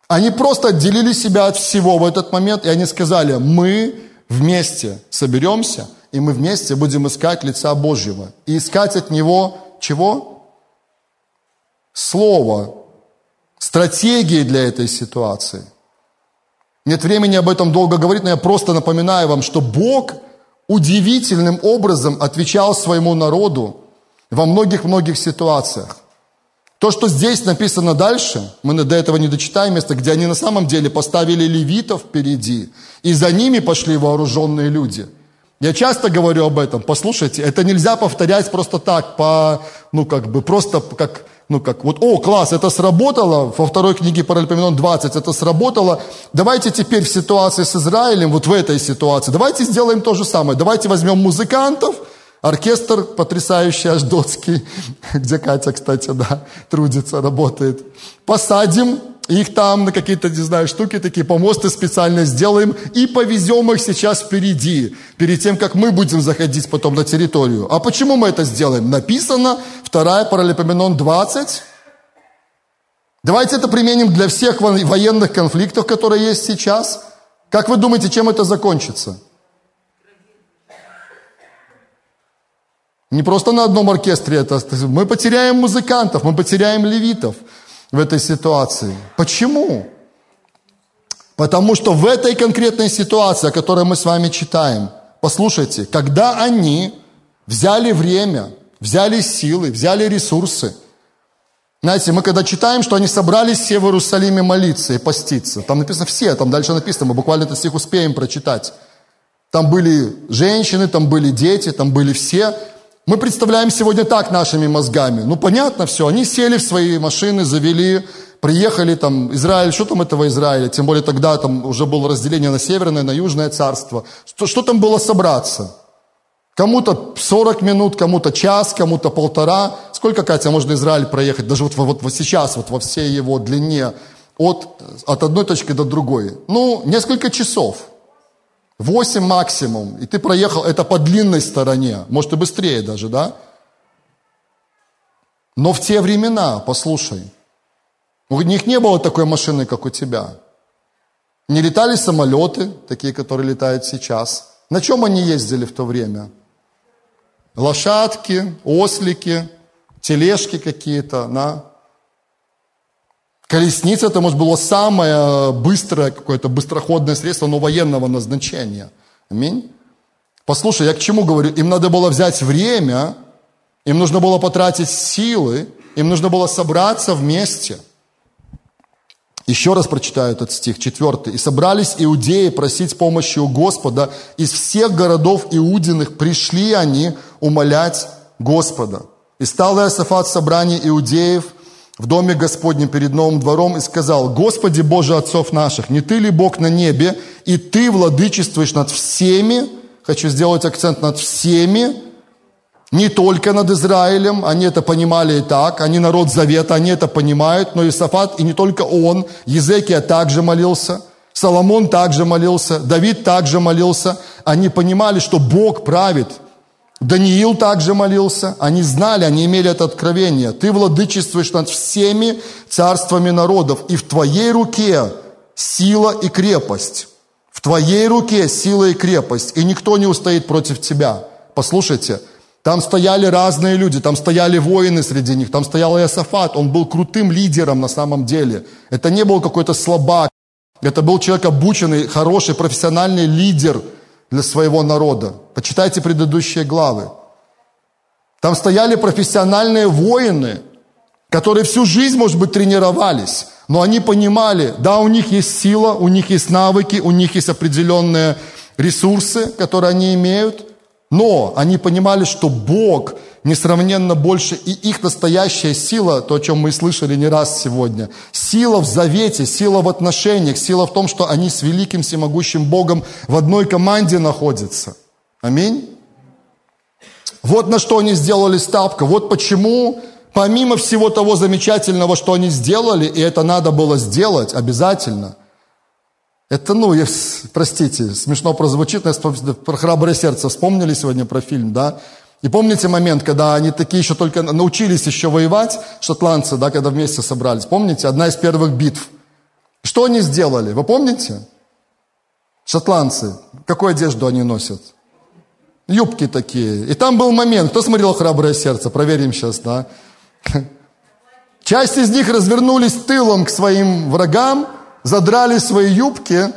Они просто отделили себя от всего в этот момент, и они сказали, мы вместе соберемся, и мы вместе будем искать лица Божьего. И искать от Него чего? Слово, стратегии для этой ситуации. Нет времени об этом долго говорить, но я просто напоминаю вам, что Бог удивительным образом отвечал своему народу во многих-многих ситуациях. То, что здесь написано дальше, мы до этого не дочитаем место, где они на самом деле поставили левитов впереди, и за ними пошли вооруженные люди. Я часто говорю об этом. Послушайте, это нельзя повторять просто так, по, ну как бы, просто как, ну как, вот, о, класс, это сработало, во второй книге Паралипоменон 20, это сработало. Давайте теперь в ситуации с Израилем, вот в этой ситуации, давайте сделаем то же самое. Давайте возьмем музыкантов, Оркестр потрясающий аждотский, *laughs* где Катя, кстати, да, трудится, работает. Посадим их там на какие-то, не знаю, штуки такие, помосты специально сделаем и повезем их сейчас впереди, перед тем, как мы будем заходить потом на территорию. А почему мы это сделаем? Написано, вторая Паралипоменон 20. Давайте это применим для всех военных конфликтов, которые есть сейчас. Как вы думаете, чем это закончится? Не просто на одном оркестре это. Мы потеряем музыкантов, мы потеряем левитов в этой ситуации. Почему? Потому что в этой конкретной ситуации, о которой мы с вами читаем, послушайте, когда они взяли время, взяли силы, взяли ресурсы, знаете, мы когда читаем, что они собрались все в Иерусалиме молиться и поститься, там написано все, там дальше написано, мы буквально этот стих успеем прочитать. Там были женщины, там были дети, там были все, мы представляем сегодня так нашими мозгами. Ну, понятно все. Они сели в свои машины, завели, приехали там, Израиль, что там этого Израиля? Тем более тогда там уже было разделение на северное, на южное царство. Что, что там было собраться? Кому-то 40 минут, кому-то час, кому-то полтора. Сколько, Катя, можно Израиль проехать? Даже вот, вот, вот сейчас, вот во всей его длине, от, от одной точки до другой. Ну, несколько часов. 8 максимум, и ты проехал это по длинной стороне, может и быстрее даже, да? Но в те времена, послушай, у них не было такой машины, как у тебя. Не летали самолеты, такие, которые летают сейчас. На чем они ездили в то время? Лошадки, ослики, тележки какие-то, на Колесница это, может, было самое быстрое, какое-то быстроходное средство, но военного назначения. Аминь. Послушай, я к чему говорю? Им надо было взять время, им нужно было потратить силы, им нужно было собраться вместе. Еще раз прочитаю этот стих, четвертый. «И собрались иудеи просить помощи у Господа. Из всех городов иудиных пришли они умолять Господа. И стал Иосафат в собрании иудеев – в доме Господнем перед новым двором и сказал, «Господи Боже отцов наших, не Ты ли Бог на небе, и Ты владычествуешь над всеми?» Хочу сделать акцент над всеми, не только над Израилем, они это понимали и так, они народ завета, они это понимают, но Исафат, и не только он, Езекия также молился, Соломон также молился, Давид также молился, они понимали, что Бог правит – Даниил также молился, они знали, они имели это откровение. Ты владычествуешь над всеми царствами народов, и в твоей руке сила и крепость. В твоей руке сила и крепость, и никто не устоит против тебя. Послушайте, там стояли разные люди, там стояли воины среди них, там стоял Иосафат, он был крутым лидером на самом деле. Это не был какой-то слабак, это был человек обученный, хороший, профессиональный лидер – для своего народа. Почитайте предыдущие главы. Там стояли профессиональные воины, которые всю жизнь, может быть, тренировались, но они понимали, да, у них есть сила, у них есть навыки, у них есть определенные ресурсы, которые они имеют, но они понимали, что Бог – несравненно больше, и их настоящая сила, то, о чем мы слышали не раз сегодня, сила в завете, сила в отношениях, сила в том, что они с великим всемогущим Богом в одной команде находятся. Аминь. Вот на что они сделали ставку. Вот почему, помимо всего того замечательного, что они сделали, и это надо было сделать обязательно, это, ну, я, простите, смешно прозвучит, но я про «Храброе сердце» вспомнили сегодня про фильм, да? И помните момент, когда они такие еще только научились еще воевать, шотландцы, да, когда вместе собрались? Помните? Одна из первых битв. Что они сделали? Вы помните? Шотландцы. Какую одежду они носят? Юбки такие. И там был момент. Кто смотрел «Храброе сердце»? Проверим сейчас, да? Часть из них развернулись тылом к своим врагам, задрали свои юбки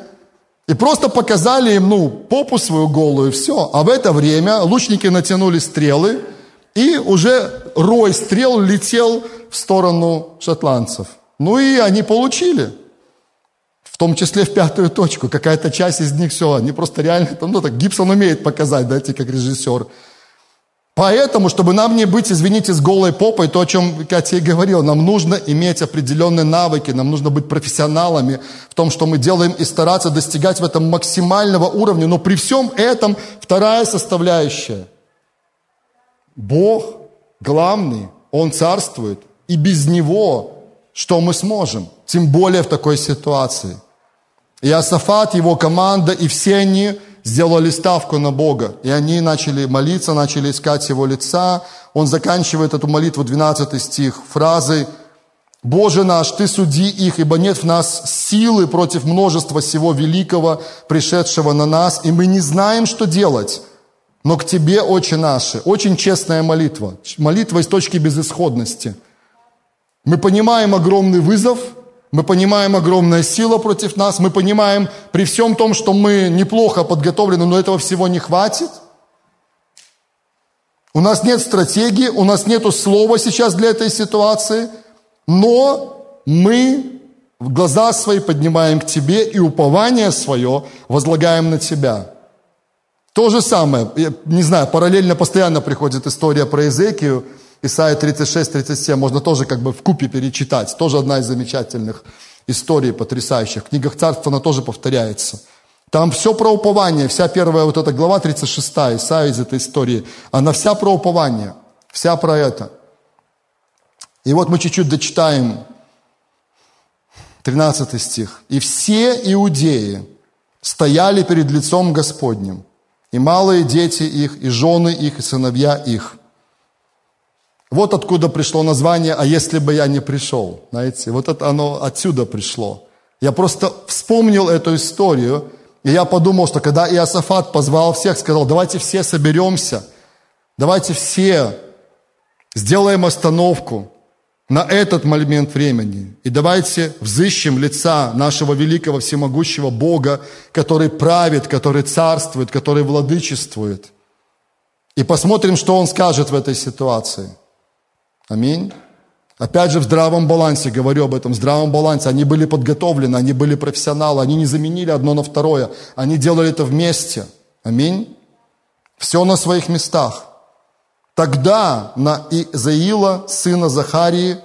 и просто показали им, ну, попу свою голую, все. А в это время лучники натянули стрелы, и уже рой стрел летел в сторону шотландцев. Ну и они получили. В том числе в пятую точку. Какая-то часть из них все, они просто реально, ну так Гибсон умеет показать, да, как режиссер. Поэтому, чтобы нам не быть, извините, с голой попой, то, о чем Катя и говорила, нам нужно иметь определенные навыки, нам нужно быть профессионалами в том, что мы делаем, и стараться достигать в этом максимального уровня. Но при всем этом вторая составляющая. Бог главный, Он царствует, и без Него что мы сможем? Тем более в такой ситуации. И Асафат, его команда, и все они сделали ставку на Бога. И они начали молиться, начали искать Его лица. Он заканчивает эту молитву, 12 стих, фразой «Боже наш, Ты суди их, ибо нет в нас силы против множества всего великого, пришедшего на нас, и мы не знаем, что делать. Но к Тебе, Отче наши». Очень честная молитва. Молитва из точки безысходности. Мы понимаем огромный вызов – мы понимаем огромная сила против нас. Мы понимаем при всем том, что мы неплохо подготовлены, но этого всего не хватит. У нас нет стратегии, у нас нет слова сейчас для этой ситуации, но мы глаза свои поднимаем к Тебе и упование свое возлагаем на Тебя. То же самое, я не знаю, параллельно постоянно приходит история про Иезекию – Исайя 36-37 можно тоже как бы в купе перечитать. Тоже одна из замечательных историй потрясающих. В книгах царств она тоже повторяется. Там все про упование, вся первая вот эта глава 36, Исаия из этой истории, она вся про упование, вся про это. И вот мы чуть-чуть дочитаем 13 стих. «И все иудеи стояли перед лицом Господним, и малые дети их, и жены их, и сыновья их, вот откуда пришло название «А если бы я не пришел?» Знаете, вот это оно отсюда пришло. Я просто вспомнил эту историю, и я подумал, что когда Иосафат позвал всех, сказал, давайте все соберемся, давайте все сделаем остановку на этот момент времени. И давайте взыщем лица нашего великого всемогущего Бога, который правит, который царствует, который владычествует. И посмотрим, что Он скажет в этой ситуации – Аминь. Опять же, в здравом балансе, говорю об этом, в здравом балансе. Они были подготовлены, они были профессионалы, они не заменили одно на второе, они делали это вместе. Аминь. Все на своих местах. Тогда на Изаила, сына Захарии,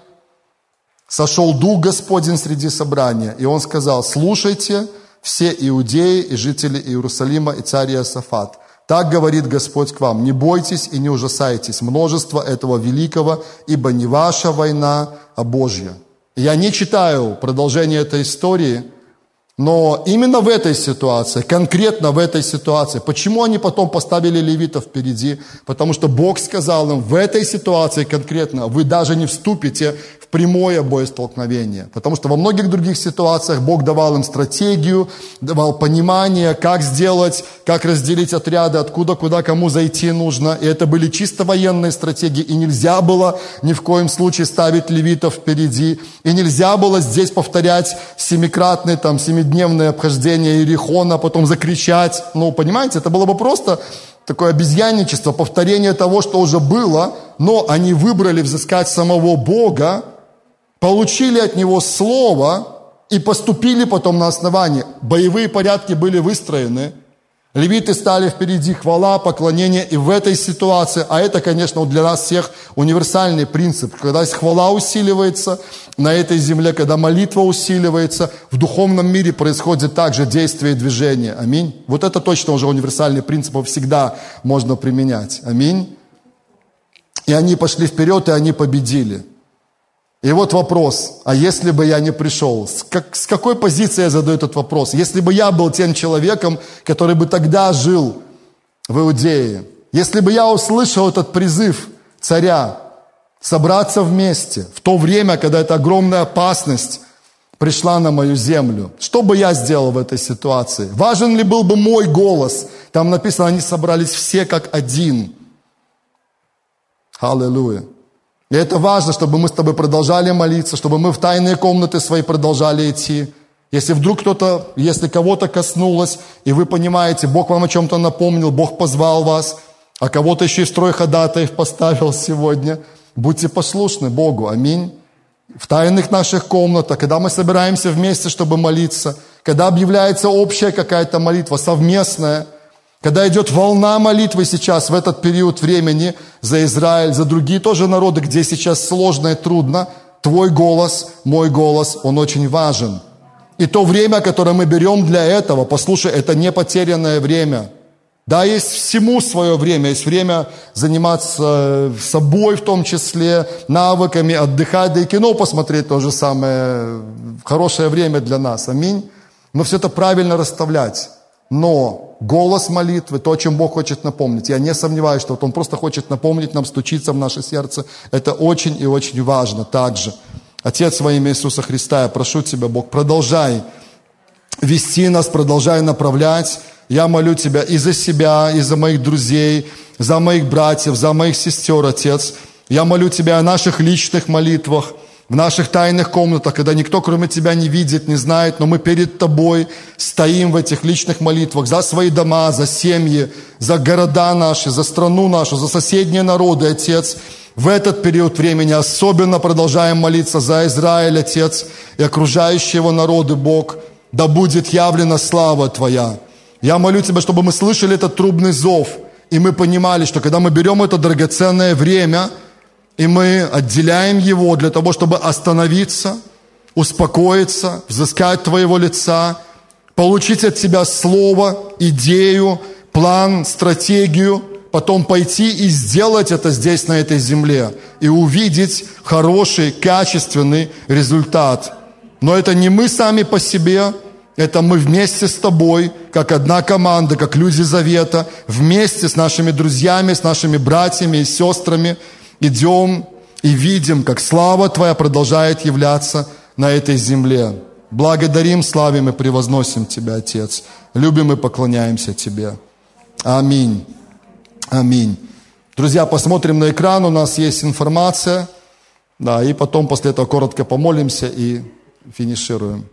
сошел Дух Господень среди собрания, и он сказал, слушайте все иудеи и жители Иерусалима и царь Иосафат – так говорит Господь к вам, не бойтесь и не ужасайтесь множество этого великого, ибо не ваша война, а Божья. Я не читаю продолжение этой истории, но именно в этой ситуации, конкретно в этой ситуации, почему они потом поставили левитов впереди? Потому что Бог сказал им, в этой ситуации конкретно вы даже не вступите прямое боестолкновение. Потому что во многих других ситуациях Бог давал им стратегию, давал понимание, как сделать, как разделить отряды, откуда, куда, кому зайти нужно. И это были чисто военные стратегии. И нельзя было ни в коем случае ставить левитов впереди. И нельзя было здесь повторять семикратное, там, семидневное обхождение Иерихона, потом закричать. Ну, понимаете, это было бы просто такое обезьянничество, повторение того, что уже было, но они выбрали взыскать самого Бога, получили от него слово и поступили потом на основании. Боевые порядки были выстроены, левиты стали впереди, хвала, поклонение. И в этой ситуации, а это, конечно, для нас всех универсальный принцип, когда хвала усиливается на этой земле, когда молитва усиливается, в духовном мире происходит также действие и движение. Аминь. Вот это точно уже универсальный принцип, его всегда можно применять. Аминь. И они пошли вперед, и они победили. И вот вопрос, а если бы я не пришел? С, как, с какой позиции я задаю этот вопрос? Если бы я был тем человеком, который бы тогда жил в Иудее, если бы я услышал этот призыв царя собраться вместе в то время, когда эта огромная опасность пришла на мою землю, что бы я сделал в этой ситуации? Важен ли был бы мой голос? Там написано, они собрались все как один. Аллилуйя. И это важно, чтобы мы с тобой продолжали молиться, чтобы мы в тайные комнаты свои продолжали идти. Если вдруг кто-то, если кого-то коснулось, и вы понимаете, Бог вам о чем-то напомнил, Бог позвал вас, а кого-то еще и строй ходатаев поставил сегодня, будьте послушны Богу. Аминь. В тайных наших комнатах, когда мы собираемся вместе, чтобы молиться, когда объявляется общая какая-то молитва, совместная – когда идет волна молитвы сейчас, в этот период времени, за Израиль, за другие тоже народы, где сейчас сложно и трудно, твой голос, мой голос, он очень важен. И то время, которое мы берем для этого, послушай, это не потерянное время. Да, есть всему свое время, есть время заниматься собой в том числе, навыками, отдыхать, да и кино посмотреть то же самое, хорошее время для нас, аминь. Но все это правильно расставлять. Но голос молитвы, то, о чем Бог хочет напомнить, я не сомневаюсь, что вот Он просто хочет напомнить нам, стучиться в наше сердце. Это очень и очень важно также. Отец во имя Иисуса Христа, я прошу Тебя, Бог, продолжай вести нас, продолжай направлять. Я молю Тебя и за себя, и за моих друзей, за моих братьев, за моих сестер, Отец. Я молю Тебя о наших личных молитвах – в наших тайных комнатах, когда никто кроме Тебя не видит, не знает, но мы перед Тобой стоим в этих личных молитвах за свои дома, за семьи, за города наши, за страну нашу, за соседние народы, Отец. В этот период времени особенно продолжаем молиться за Израиль, Отец, и окружающие его народы, Бог. Да будет явлена слава Твоя. Я молю Тебя, чтобы мы слышали этот трубный зов, и мы понимали, что когда мы берем это драгоценное время – и мы отделяем его для того, чтобы остановиться, успокоиться, взыскать Твоего лица, получить от Тебя слово, идею, план, стратегию, потом пойти и сделать это здесь, на этой земле, и увидеть хороший, качественный результат. Но это не мы сами по себе, это мы вместе с тобой, как одна команда, как люди завета, вместе с нашими друзьями, с нашими братьями и сестрами – идем и видим, как слава Твоя продолжает являться на этой земле. Благодарим, славим и превозносим Тебя, Отец. Любим и поклоняемся Тебе. Аминь. Аминь. Друзья, посмотрим на экран, у нас есть информация. Да, и потом после этого коротко помолимся и финишируем.